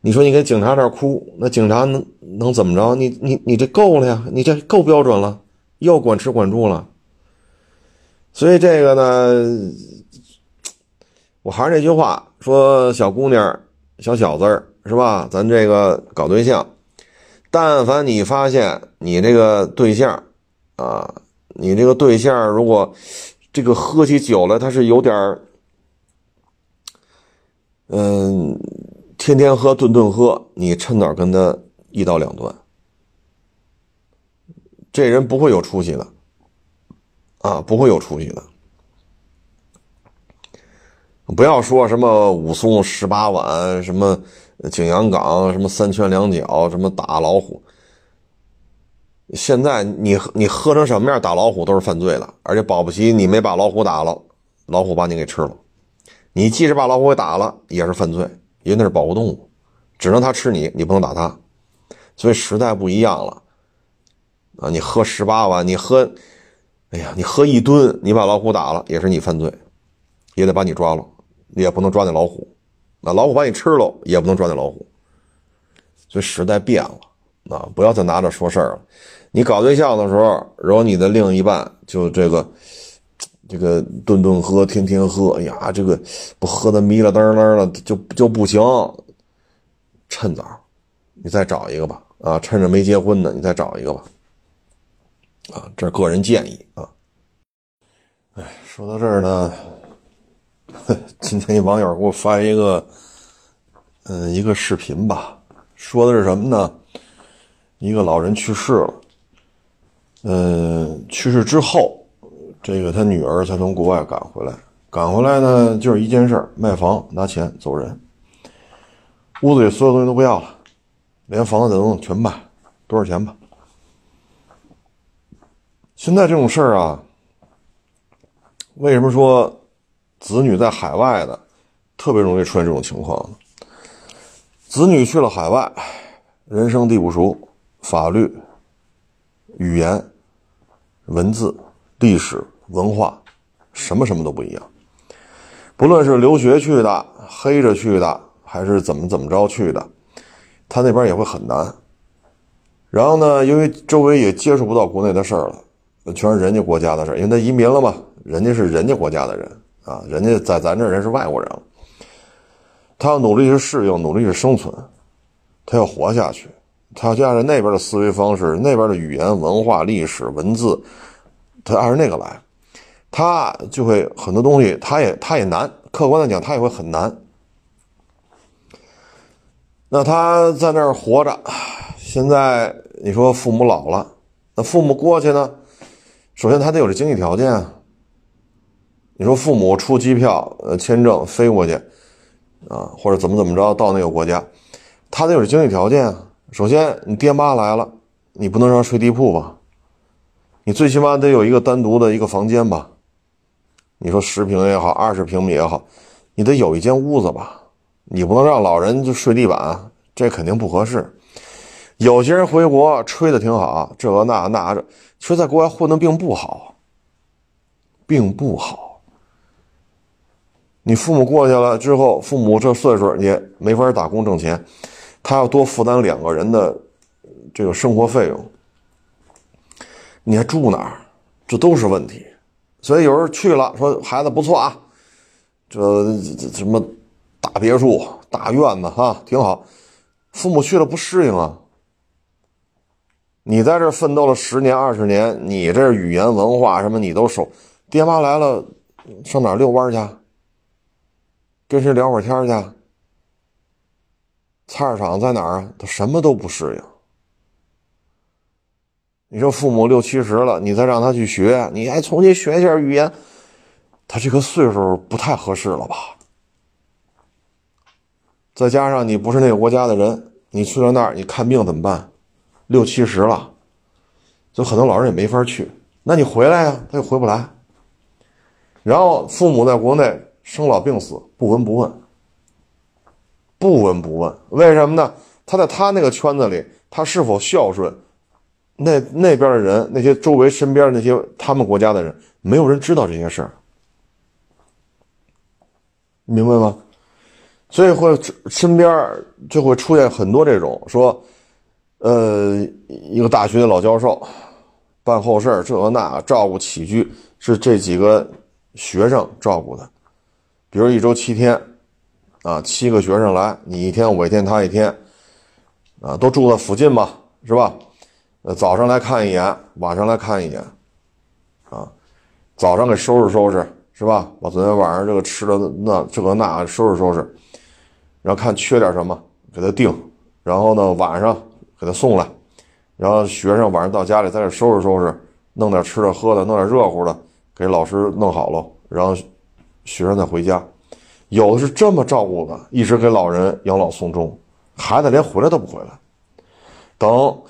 你说你给警察这哭，那警察能能怎么着？你你你这够了呀？你这够标准了，又管吃管住了。所以这个呢，我还是那句话，说小姑娘、小小子是吧？咱这个搞对象，但凡你发现你这个对象啊，你这个对象如果这个喝起酒来，他是有点儿，嗯，天天喝、顿顿喝，你趁早跟他一刀两断，这人不会有出息的。啊，不会有出息的。不要说什么武松十八碗，什么景阳冈，什么三拳两脚，什么打老虎。现在你你喝成什么样打老虎都是犯罪的，而且保不齐你没把老虎打了，老虎把你给吃了。你即使把老虎给打了，也是犯罪，因为那是保护动物，只能它吃你，你不能打它。所以时代不一样了。啊，你喝十八碗，你喝。哎呀，你喝一吨，你把老虎打了，也是你犯罪，也得把你抓了，也不能抓那老虎。那老虎把你吃了，也不能抓那老虎。所以时代变了，啊，不要再拿着说事儿了。你搞对象的时候，然后你的另一半就这个，这个顿顿喝，天天喝，哎呀，这个不喝的迷了瞪瞪的，就就不行。趁早，你再找一个吧，啊，趁着没结婚呢，你再找一个吧。啊，这是个人建议啊。哎，说到这儿呢，<laughs> 今天一网友给我发一个，嗯，一个视频吧，说的是什么呢？一个老人去世了，嗯，去世之后，这个他女儿才从国外赶回来，赶回来呢，就是一件事卖房拿钱走人，屋子里所有东西都不要了，连房子都全卖，多少钱吧？现在这种事儿啊，为什么说子女在海外的特别容易出现这种情况？子女去了海外，人生地不熟，法律、语言、文字历史文化，什么什么都不一样。不论是留学去的、黑着去的，还是怎么怎么着去的，他那边也会很难。然后呢，因为周围也接触不到国内的事儿了，全是人家国家的事儿，因为他移民了嘛，人家是人家国家的人啊，人家在咱这人是外国人。他要努力去适应，努力去生存，他要活下去，他就按照那边的思维方式、那边的语言、文化、历史、文字，他按照那个来，他就会很多东西，他也他也难。客观的讲，他也会很难。那他在那儿活着，现在你说父母老了，那父母过去呢？首先他得有这经济条件啊。你说父母出机票、呃签证飞过去。啊，或者怎么怎么着到那个国家，他得有这经济条件啊。首先，你爹妈来了，你不能让睡地铺吧？你最起码得有一个单独的一个房间吧？你说十平也好，二十平米也好，你得有一间屋子吧？你不能让老人就睡地板，这肯定不合适。有些人回国吹的挺好，这那那这，其实在国外混的并不好，并不好。你父母过去了之后，父母这岁数也没法打工挣钱，他要多负担两个人的这个生活费用。你还住哪儿？这都是问题。所以有人去了，说孩子不错啊，这什么大别墅、大院子哈，挺好。父母去了不适应啊。你在这奋斗了十年、二十年，你这语言文化什么你都熟，爹妈来了，上哪遛弯去？跟谁聊会儿天去？菜市场在哪儿啊？他什么都不适应。你说父母六七十了，你再让他去学，你还重新学一下语言，他这个岁数不太合适了吧？再加上你不是那个国家的人，你去了那儿，你看病怎么办？六七十了，就很多老人也没法去。那你回来呀，他又回不来。然后父母在国内。生老病死不闻不问，不闻不问，为什么呢？他在他那个圈子里，他是否孝顺，那那边的人，那些周围身边那些他们国家的人，没有人知道这些事儿，明白吗？所以会身边就会出现很多这种说，呃，一个大学的老教授办后事这个那照顾起居是这几个学生照顾的。比如一周七天，啊，七个学生来，你一天，我一天，他一天，啊，都住在附近嘛，是吧？呃，早上来看一眼，晚上来看一眼，啊，早上给收拾收拾，是吧？把昨天晚上这个吃的那这个那收拾收拾，然后看缺点什么，给他定，然后呢，晚上给他送来，然后学生晚上到家里在这收拾收拾，弄点吃的喝的，弄点热乎的，给老师弄好了，然后。学生再回家，有的是这么照顾的，一直给老人养老送终，孩子连回来都不回来。等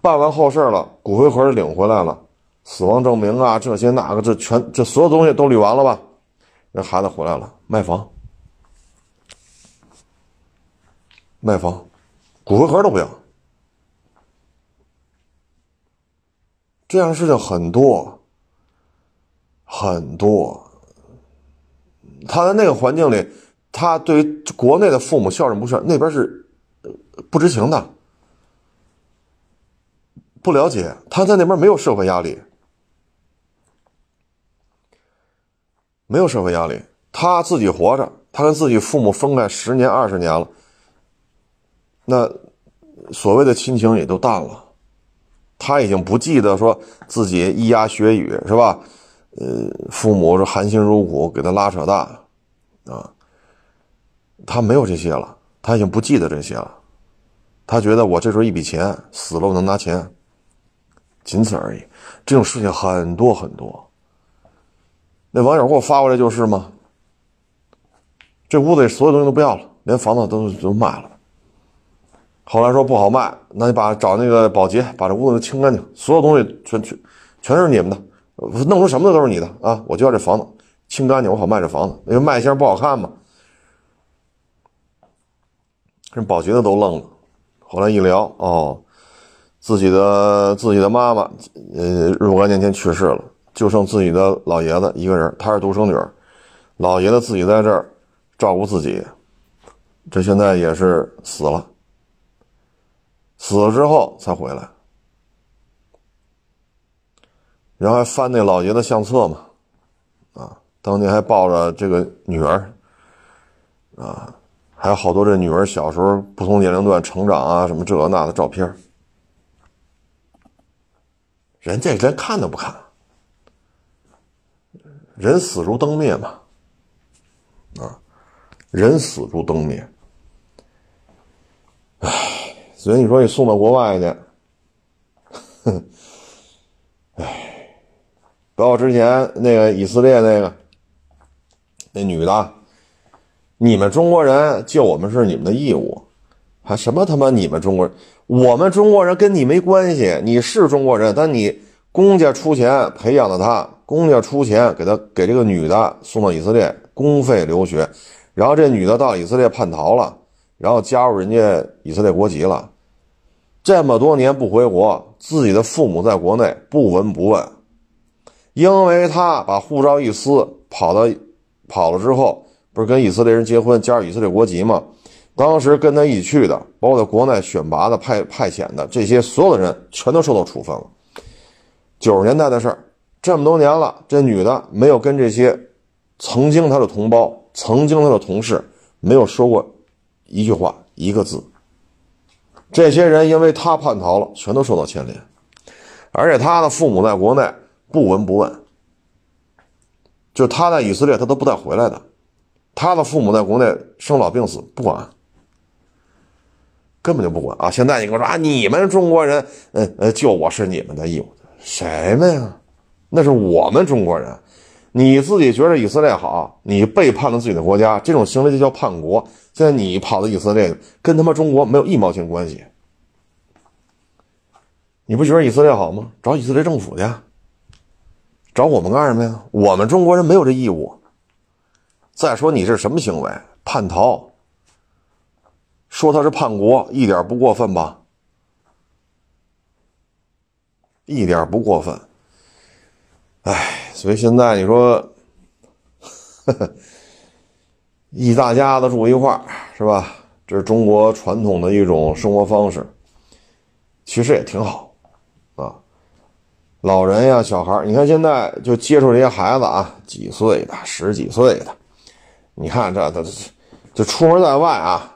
办完后事了，骨灰盒领回来了，死亡证明啊，这些那个，这全这所有东西都捋完了吧？人孩子回来了，卖房，卖房，骨灰盒都不要。这样事情很多，很多。他在那个环境里，他对于国内的父母孝顺不孝，那边是不知情的，不了解。他在那边没有社会压力，没有社会压力，他自己活着，他跟自己父母分开十年、二十年了，那所谓的亲情也都淡了，他已经不记得说自己咿呀学语是吧？呃，父母是含辛茹苦给他拉扯大，啊，他没有这些了，他已经不记得这些了，他觉得我这时候一笔钱死了我能拿钱，仅此而已。这种事情很多很多。那网友给我发过来就是吗？这屋子里所有东西都不要了，连房子都都卖了。后来说不好卖，那你把找那个保洁把这屋子都清干净，所有东西全全全是你们的。弄出什么的都是你的啊！我就要这房子清干净，我好卖这房子。因为卖相不好看嘛。人保洁的都愣了。后来一聊，哦，自己的自己的妈妈，呃，若干年前去世了，就剩自己的老爷子一个人，她是独生女儿，老爷子自己在这儿照顾自己，这现在也是死了，死了之后才回来，然后还翻那老爷子相册嘛，啊，当年还抱着这个女儿，啊，还有好多这女儿小时候不同年龄段成长啊，什么这那的照片。人这连看都不看，人死如灯灭嘛，啊，人死如灯灭，唉，所以你说你送到国外去，哼，唉，包括之前那个以色列那个那女的，你们中国人救我们是你们的义务，还什么他妈你们中国人？我们中国人跟你没关系，你是中国人，但你公家出钱培养了他，公家出钱给他给这个女的送到以色列公费留学，然后这女的到以色列叛逃了，然后加入人家以色列国籍了，这么多年不回国，自己的父母在国内不闻不问，因为他把护照一撕，跑到跑了之后，不是跟以色列人结婚，加入以色列国籍吗？当时跟他一起去的，包括在国内选拔的、派派遣的这些所有的人，全都受到处分了。九十年代的事儿，这么多年了，这女的没有跟这些曾经她的同胞、曾经她的同事没有说过一句话、一个字。这些人因为她叛逃了，全都受到牵连，而且她的父母在国内不闻不问，就他在以色列，他都不带回来的。他的父母在国内生老病死不管。根本就不管啊！现在你跟我说啊，你们中国人，呃呃，救我是你们的义务，谁们呀？那是我们中国人，你自己觉得以色列好，你背叛了自己的国家，这种行为就叫叛国。现在你跑到以色列，跟他妈中国没有一毛钱关系。你不觉得以色列好吗？找以色列政府去，找我们干什么呀？我们中国人没有这义务。再说你是什么行为？叛逃。说他是叛国，一点不过分吧？一点不过分。哎，所以现在你说，<laughs> 一大家子住一块，是吧？这是中国传统的一种生活方式，其实也挺好。老人呀，小孩你看现在就接触这些孩子啊，几岁的，十几岁的，你看这这这，这出门在外啊。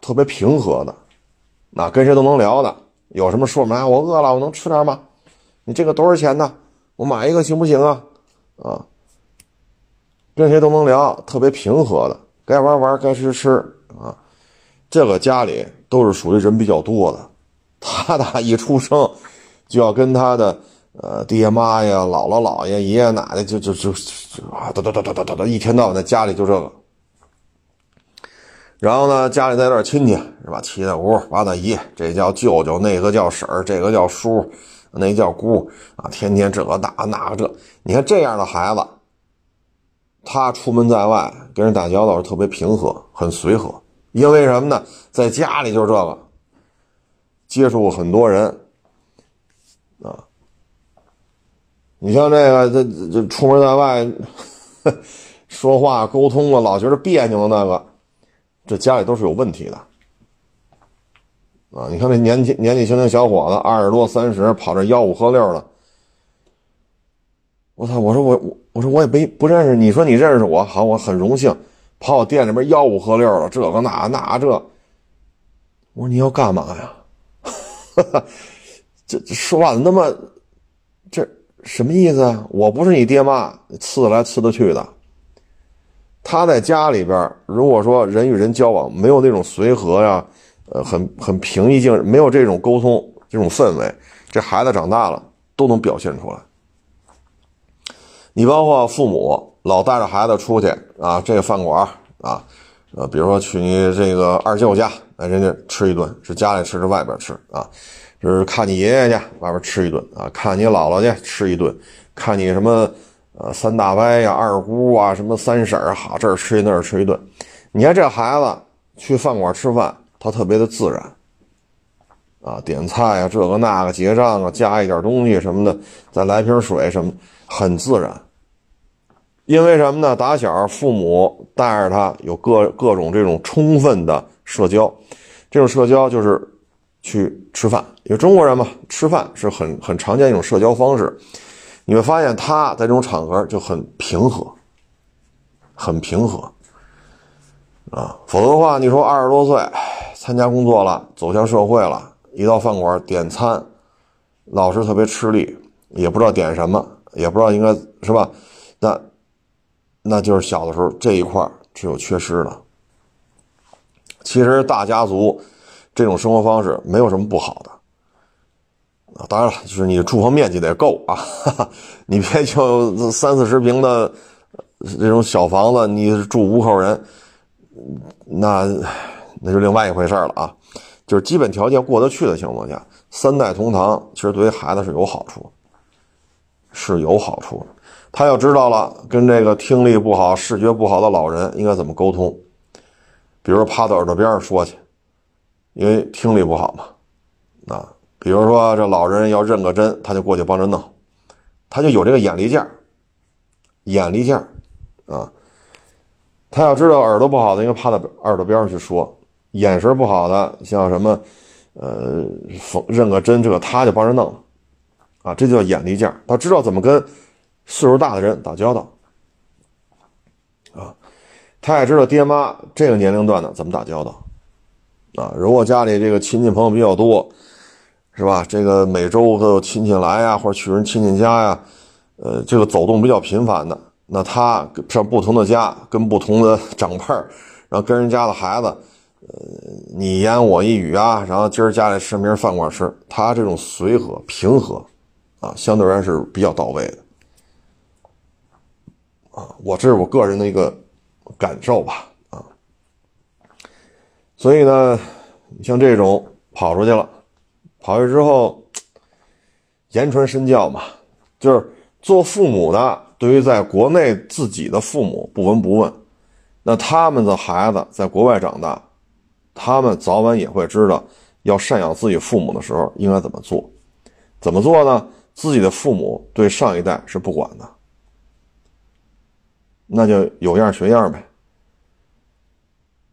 特别平和的，那跟谁都能聊的，有什么说嘛？我饿了，我能吃点吗？你这个多少钱呢？我买一个行不行啊？啊，跟谁都能聊，特别平和的，该玩玩，该吃吃啊。这个家里都是属于人比较多的，他俩一出生就要跟他的呃爹妈呀、姥姥姥爷、爷爷奶奶就就就啊，哒哒哒哒哒哒，一天到晚在家里就这个。然后呢，家里带点亲戚是吧？七大姑八大姨，这叫舅舅，那个叫婶儿，这个叫叔，那叫姑啊，天天这个打那个这。你看这样的孩子，他出门在外跟人打交道是特别平和，很随和。因为什么呢？在家里就是这个，接触过很多人啊。你像这个，这这出门在外说话沟通啊，老觉得别扭的那个。这家里都是有问题的，啊！你看那年轻年纪轻轻小伙子，二十多三十，跑这吆五喝六的。我操！我说我我我说我也没不认识你，说你认识我，好，我很荣幸，跑我店里边吆五喝六的，这个那那这。我说你要干嘛呀？哈 <laughs> 哈这说话那么，这什么意思啊？我不是你爹妈，吃得来刺得去的。他在家里边，如果说人与人交往没有那种随和呀，呃，很很平易近，没有这种沟通这种氛围，这孩子长大了都能表现出来。你包括父母老带着孩子出去啊，这个饭馆啊，呃，比如说去你这个二舅家，哎，人家吃一顿，是家里吃是外边吃啊？是看你爷爷去外边吃一顿啊？看你姥姥去吃一顿？看你什么？呃，三大伯呀，二姑啊，什么三婶儿，好这儿吃一那儿吃一顿。你看这孩子去饭馆吃饭，他特别的自然，啊，点菜啊，这个那个结账啊，加一点东西什么的，再来瓶水什么，很自然。因为什么呢？打小父母带着他有各各种这种充分的社交，这种社交就是去吃饭。因为中国人嘛，吃饭是很很常见一种社交方式。你会发现他在这种场合就很平和，很平和啊。否则的话，你说二十多岁参加工作了，走向社会了，一到饭馆点餐，老是特别吃力，也不知道点什么，也不知道应该是吧？那。那就是小的时候这一块是有缺失的。其实大家族这种生活方式没有什么不好的啊，当然了，就是你住房面积得够啊，哈 <laughs> 哈你别就三四十平的这种小房子，你住五口人，那那就另外一回事了啊。就是基本条件过得去的情况下，三代同堂其实对于孩子是有好处，是有好处的。他要知道了，跟这个听力不好、视觉不好的老人应该怎么沟通，比如趴到耳朵边上说去，因为听力不好嘛。啊，比如说这老人要认个针，他就过去帮着弄，他就有这个眼力劲儿，眼力劲儿啊。他要知道耳朵不好的，应该趴到耳朵边上去说；眼神不好的，像什么，呃，缝认个针，这个他就帮着弄，啊，这就叫眼力劲儿。他知道怎么跟。岁数大的人打交道，啊，他也知道爹妈这个年龄段的怎么打交道，啊，如果家里这个亲戚朋友比较多，是吧？这个每周都有亲戚来呀，或者去人亲戚家呀，呃，这个走动比较频繁的，那他上不同的家，跟不同的长辈，然后跟人家的孩子，呃，你言我一语啊，然后今儿家里吃，明儿饭馆吃，他这种随和平和，啊，相对而言是比较到位的。啊，我这是我个人的一个感受吧，所以呢，你像这种跑出去了，跑出去之后，言传身教嘛，就是做父母的，对于在国内自己的父母不闻不问，那他们的孩子在国外长大，他们早晚也会知道要赡养自己父母的时候应该怎么做，怎么做呢？自己的父母对上一代是不管的。那就有样学样呗，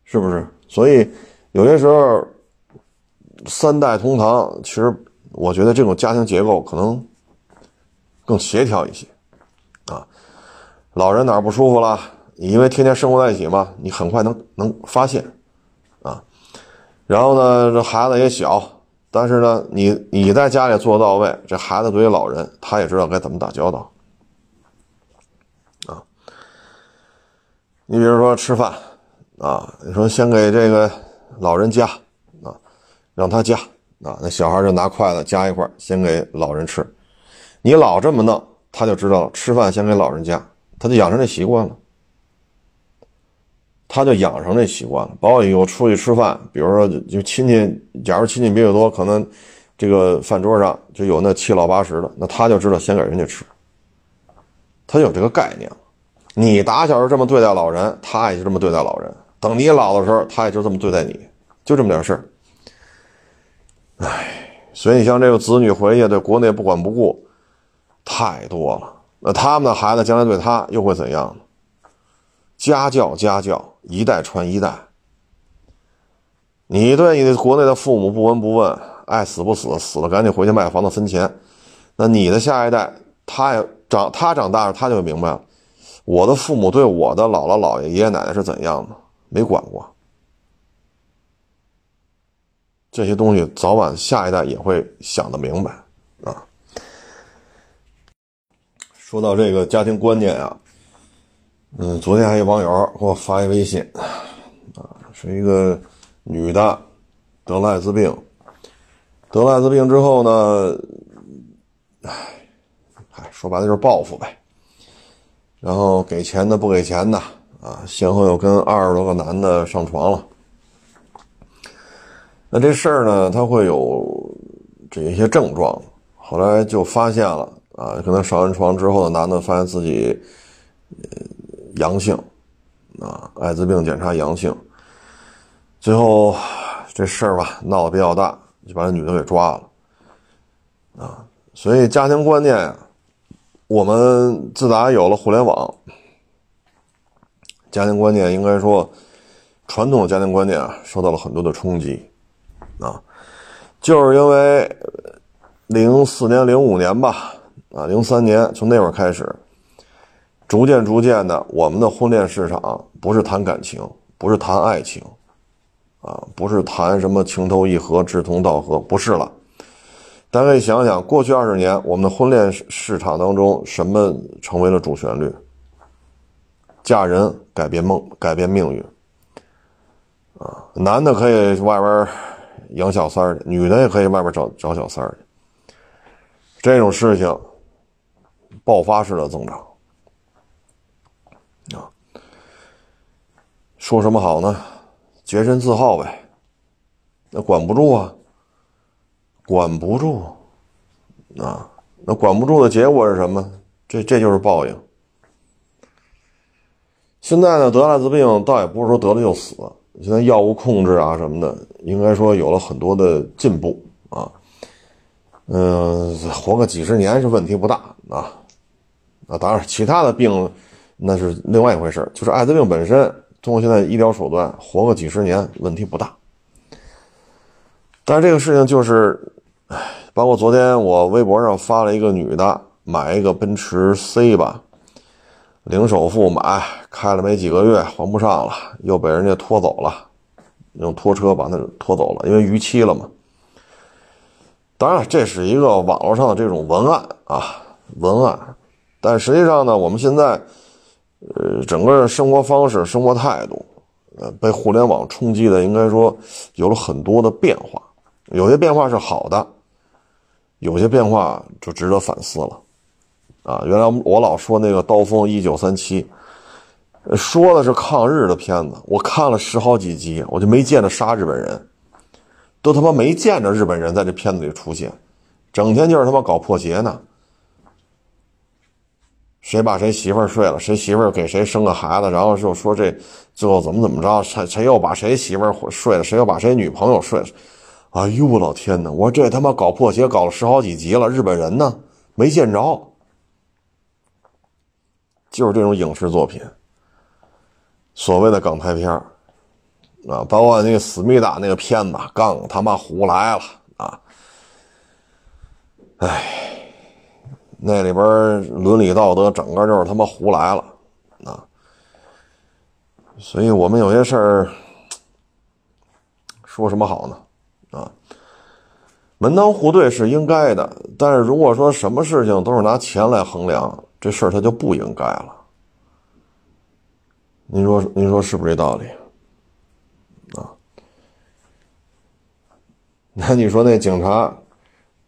是不是？所以有些时候三代同堂，其实我觉得这种家庭结构可能更协调一些啊。老人哪儿不舒服了，你因为天天生活在一起嘛，你很快能能发现啊。然后呢，这孩子也小，但是呢，你你在家里做到位，这孩子对于老人，他也知道该怎么打交道啊。你比如说吃饭，啊，你说先给这个老人夹，啊，让他夹，啊，那小孩就拿筷子夹一块，先给老人吃。你老这么弄，他就知道，吃饭先给老人夹，他就养成这习惯了。他就养成这习惯了。包括以后出去吃饭，比如说就亲戚，假如亲戚比较多，可能这个饭桌上就有那七老八十的，那他就知道先给人家吃，他有这个概念。你打小就这么对待老人，他也就这么对待老人。等你老的时候，他也就这么对待你，就这么点事儿。唉，所以你像这个子女回去对国内不管不顾，太多了。那他们的孩子将来对他又会怎样呢？家教家教，一代传一代。你对你的国内的父母不闻不问，爱死不死，死了赶紧回去卖房子分钱。那你的下一代，他也长，他长大了，他就明白了。我的父母对我的姥姥姥爷爷爷奶奶是怎样的？没管过。这些东西早晚下一代也会想得明白啊。说到这个家庭观念啊，嗯，昨天还有网友给我发一微信，啊，是一个女的得了艾滋病，得了艾滋病之后呢，唉，嗨，说白了就是报复呗。然后给钱的不给钱的啊，先后又跟二十多个男的上床了。那这事儿呢，他会有这一些症状，后来就发现了啊，跟他上完床之后的男的发现自己阳性啊，艾滋病检查阳性。最后这事儿吧闹得比较大就把这女的给抓了，啊，所以家庭观念呀，我们自打有了互联网，家庭观念应该说，传统的家庭观念啊，受到了很多的冲击，啊，就是因为零四年、零五年吧，啊，零三年从那会儿开始，逐渐逐渐的，我们的婚恋市场不是谈感情，不是谈爱情。啊，不是谈什么情投意合、志同道合，不是了。大家可以想想，过去二十年，我们的婚恋市场当中，什么成为了主旋律？嫁人改变梦，改变命运。啊，男的可以外边养小三儿，女的也可以外边找找小三儿去。这种事情爆发式的增长。啊，说什么好呢？洁身自好呗，那管不住啊，管不住啊，那管不住的结果是什么？这这就是报应。现在呢，得艾滋病倒也不是说得了就死，现在药物控制啊什么的，应该说有了很多的进步啊。嗯，活个几十年是问题不大啊。啊，当然，其他的病那是另外一回事就是艾滋病本身。通过现在医疗手段，活个几十年问题不大。但是这个事情就是，唉，包括昨天我微博上发了一个女的买一个奔驰 C 吧，零首付买，开了没几个月还不上了，又被人家拖走了，用拖车把那拖走了，因为逾期了嘛。当然，这是一个网络上的这种文案啊，文案，但实际上呢，我们现在。呃，整个生活方式、生活态度，呃，被互联网冲击的，应该说有了很多的变化。有些变化是好的，有些变化就值得反思了。啊，原来我老说那个《刀锋一九三七》，说的是抗日的片子，我看了十好几集，我就没见着杀日本人，都他妈没见着日本人在这片子里出现，整天就是他妈搞破鞋呢。谁把谁媳妇睡了？谁媳妇给谁生个孩子？然后就说这最后怎么怎么着？谁谁又把谁媳妇睡了？谁又把谁女朋友睡了？哎呦我老天哪！我说这他妈搞破鞋搞了十好几集了，日本人呢没见着？就是这种影视作品，所谓的港台片儿啊，包括那个思密达那个片子更他妈胡来了啊！哎。那里边伦理道德整个就是他妈胡来了，啊！所以我们有些事儿说什么好呢？啊，门当户对是应该的，但是如果说什么事情都是拿钱来衡量，这事儿它就不应该了。您说，您说是不是这道理？啊？那你说那警察？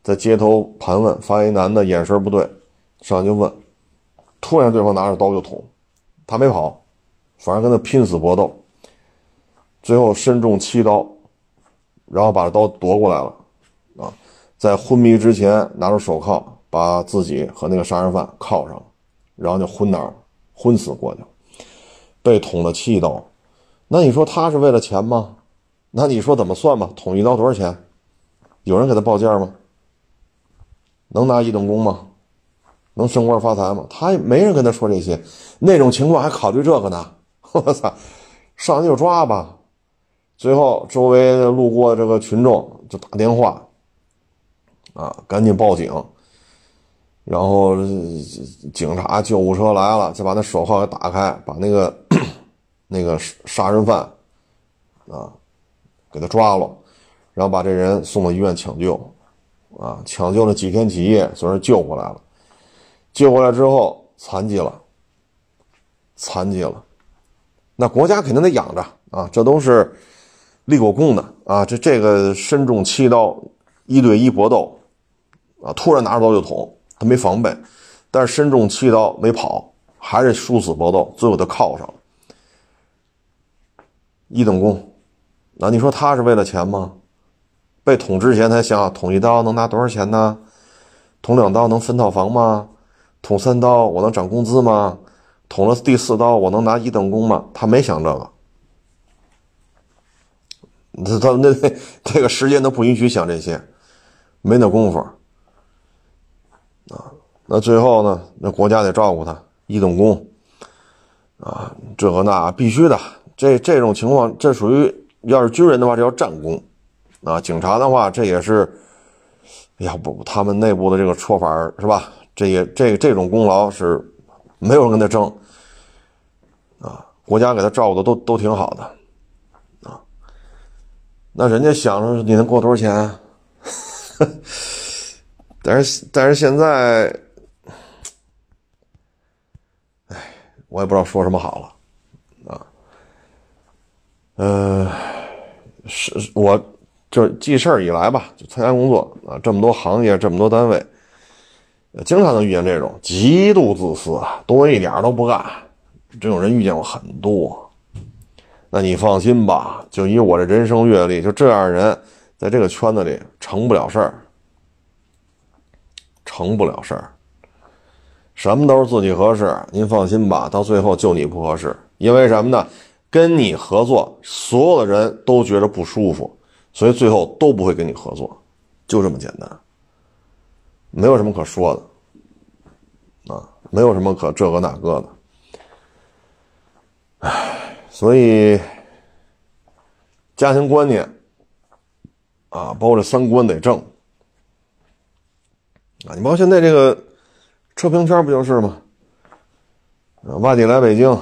在街头盘问，发现一男的眼神不对，上去就问，突然对方拿着刀就捅，他没跑，反而跟他拼死搏斗，最后身中七刀，然后把刀夺过来了，啊，在昏迷之前拿出手铐把自己和那个杀人犯铐上了，然后就昏那儿，昏死过去了，被捅了七刀，那你说他是为了钱吗？那你说怎么算吧？捅一刀多少钱？有人给他报价吗？能拿一等功吗？能升官发财吗？他没人跟他说这些，那种情况还考虑这个呢？<laughs> 我操，上去就抓吧！最后周围路过这个群众就打电话，啊，赶紧报警。然后警察、救护车来了，再把那手铐给打开，把那个 <coughs> 那个杀人犯啊给他抓了，然后把这人送到医院抢救。啊！抢救了几天几夜，算是救回来了。救回来之后，残疾了，残疾了。那国家肯定得养着啊！这都是立过功的啊！这这个身中七刀，一对一搏斗啊！突然拿着刀就捅，他没防备，但是身中七刀没跑，还是殊死搏斗，最后他铐上了，一等功。那你说他是为了钱吗？被捅之前，他想捅一刀能拿多少钱呢？捅两刀能分套房吗？捅三刀我能涨工资吗？捅了第四刀我能拿一等功吗？他没想这个，他他那那这个时间都不允许想这些，没那功夫。那最后呢，那国家得照顾他，一等功啊，这个那必须的。这这种情况，这属于要是军人的话，这叫战功啊。警察的话，这也是，哎呀不，他们内部的这个说法是吧？这也这这种功劳是没有人跟他争啊。国家给他照顾的都都挺好的啊。那人家想着你能给我多少钱？<laughs> 但是但是现在，哎，我也不知道说什么好了。啊呃，是我就记事儿以来吧，就参加工作啊，这么多行业，这么多单位，经常能遇见这种极度自私啊，多一点都不干，这种人遇见过很多。那你放心吧，就以我这人生阅历，就这样人，在这个圈子里成不了事儿，成不了事儿。什么都是自己合适，您放心吧，到最后就你不合适，因为什么呢？跟你合作，所有的人都觉得不舒服，所以最后都不会跟你合作，就这么简单，没有什么可说的，啊，没有什么可这个那个的，唉，所以家庭观念啊，包括这三观得正。啊，你包括现在这个车评圈不就是吗？外地来北京。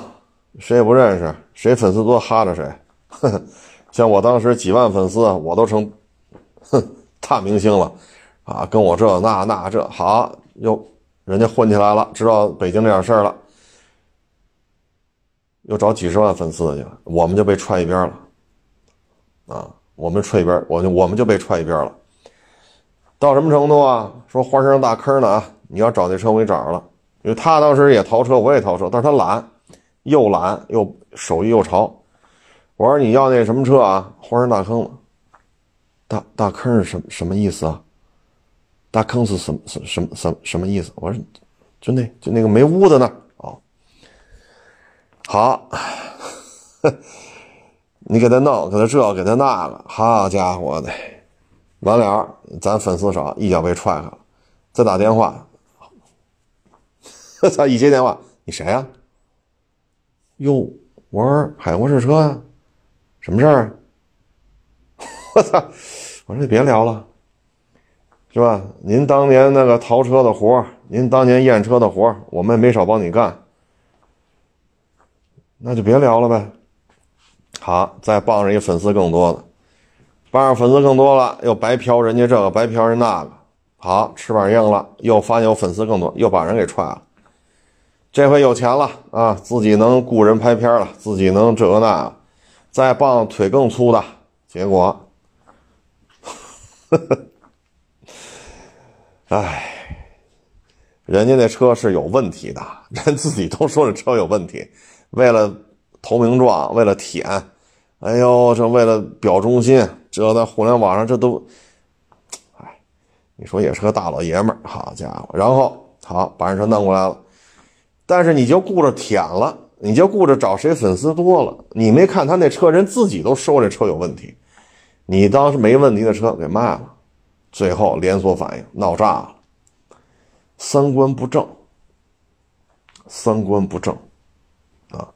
谁也不认识，谁粉丝多哈着谁。<laughs> 像我当时几万粉丝，我都成哼大明星了啊！跟我这那那这好又人家混起来了，知道北京这点事儿了，又找几十万粉丝去了，我们就被踹一边了啊！我们踹一边，我就我们就被踹一边了。到什么程度啊？说花生大坑呢啊！你要找那车，我给你找着了，因为他当时也淘车，我也淘车，但是他懒。又懒又手艺又潮，我说你要那什么车啊？花生大坑了，大大坑是什什么意思啊？大坑是什么什什什什么意思？我说就那就那个没屋子那哦，好，<laughs> 你给他弄，给他这，给他那个，好家伙的，完了，咱粉丝少，一脚被踹开了，再打电话，我 <laughs> 操！一接电话，你谁呀？哟，我说海国试车啊，什么事儿？我操！我说你别聊了，是吧？您当年那个淘车的活您当年验车的活我们也没少帮你干，那就别聊了呗。好，再傍上一粉丝更多的，傍上粉丝更多了，又白嫖人家这个，白嫖人那个。好，翅膀硬了，又发现有粉丝更多，又把人给踹了。这回有钱了啊，自己能雇人拍片了，自己能这个那，再傍腿更粗的，结果，唉，人家那车是有问题的，<laughs> 人自己都说这车有问题，为了投名状，为了舔，哎呦，这为了表忠心，这在互联网上这都，哎，你说也是个大老爷们儿，好家伙，然后好把人车弄过来了。但是你就顾着舔了，你就顾着找谁粉丝多了，你没看他那车人自己都说这车有问题，你当时没问题的车给卖了，最后连锁反应闹炸了，三观不正，三观不正，啊，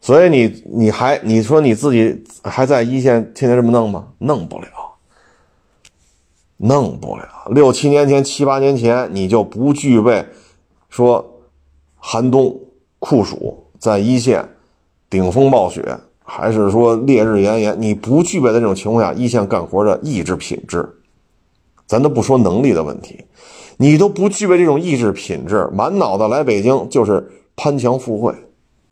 所以你你还你说你自己还在一线天天这么弄吗？弄不了，弄不了。六七年前、七八年前你就不具备说。寒冬酷暑，在一线顶风暴雪，还是说烈日炎炎，你不具备的这种情况下，一线干活的意志品质，咱都不说能力的问题，你都不具备这种意志品质，满脑子来北京就是攀墙附会。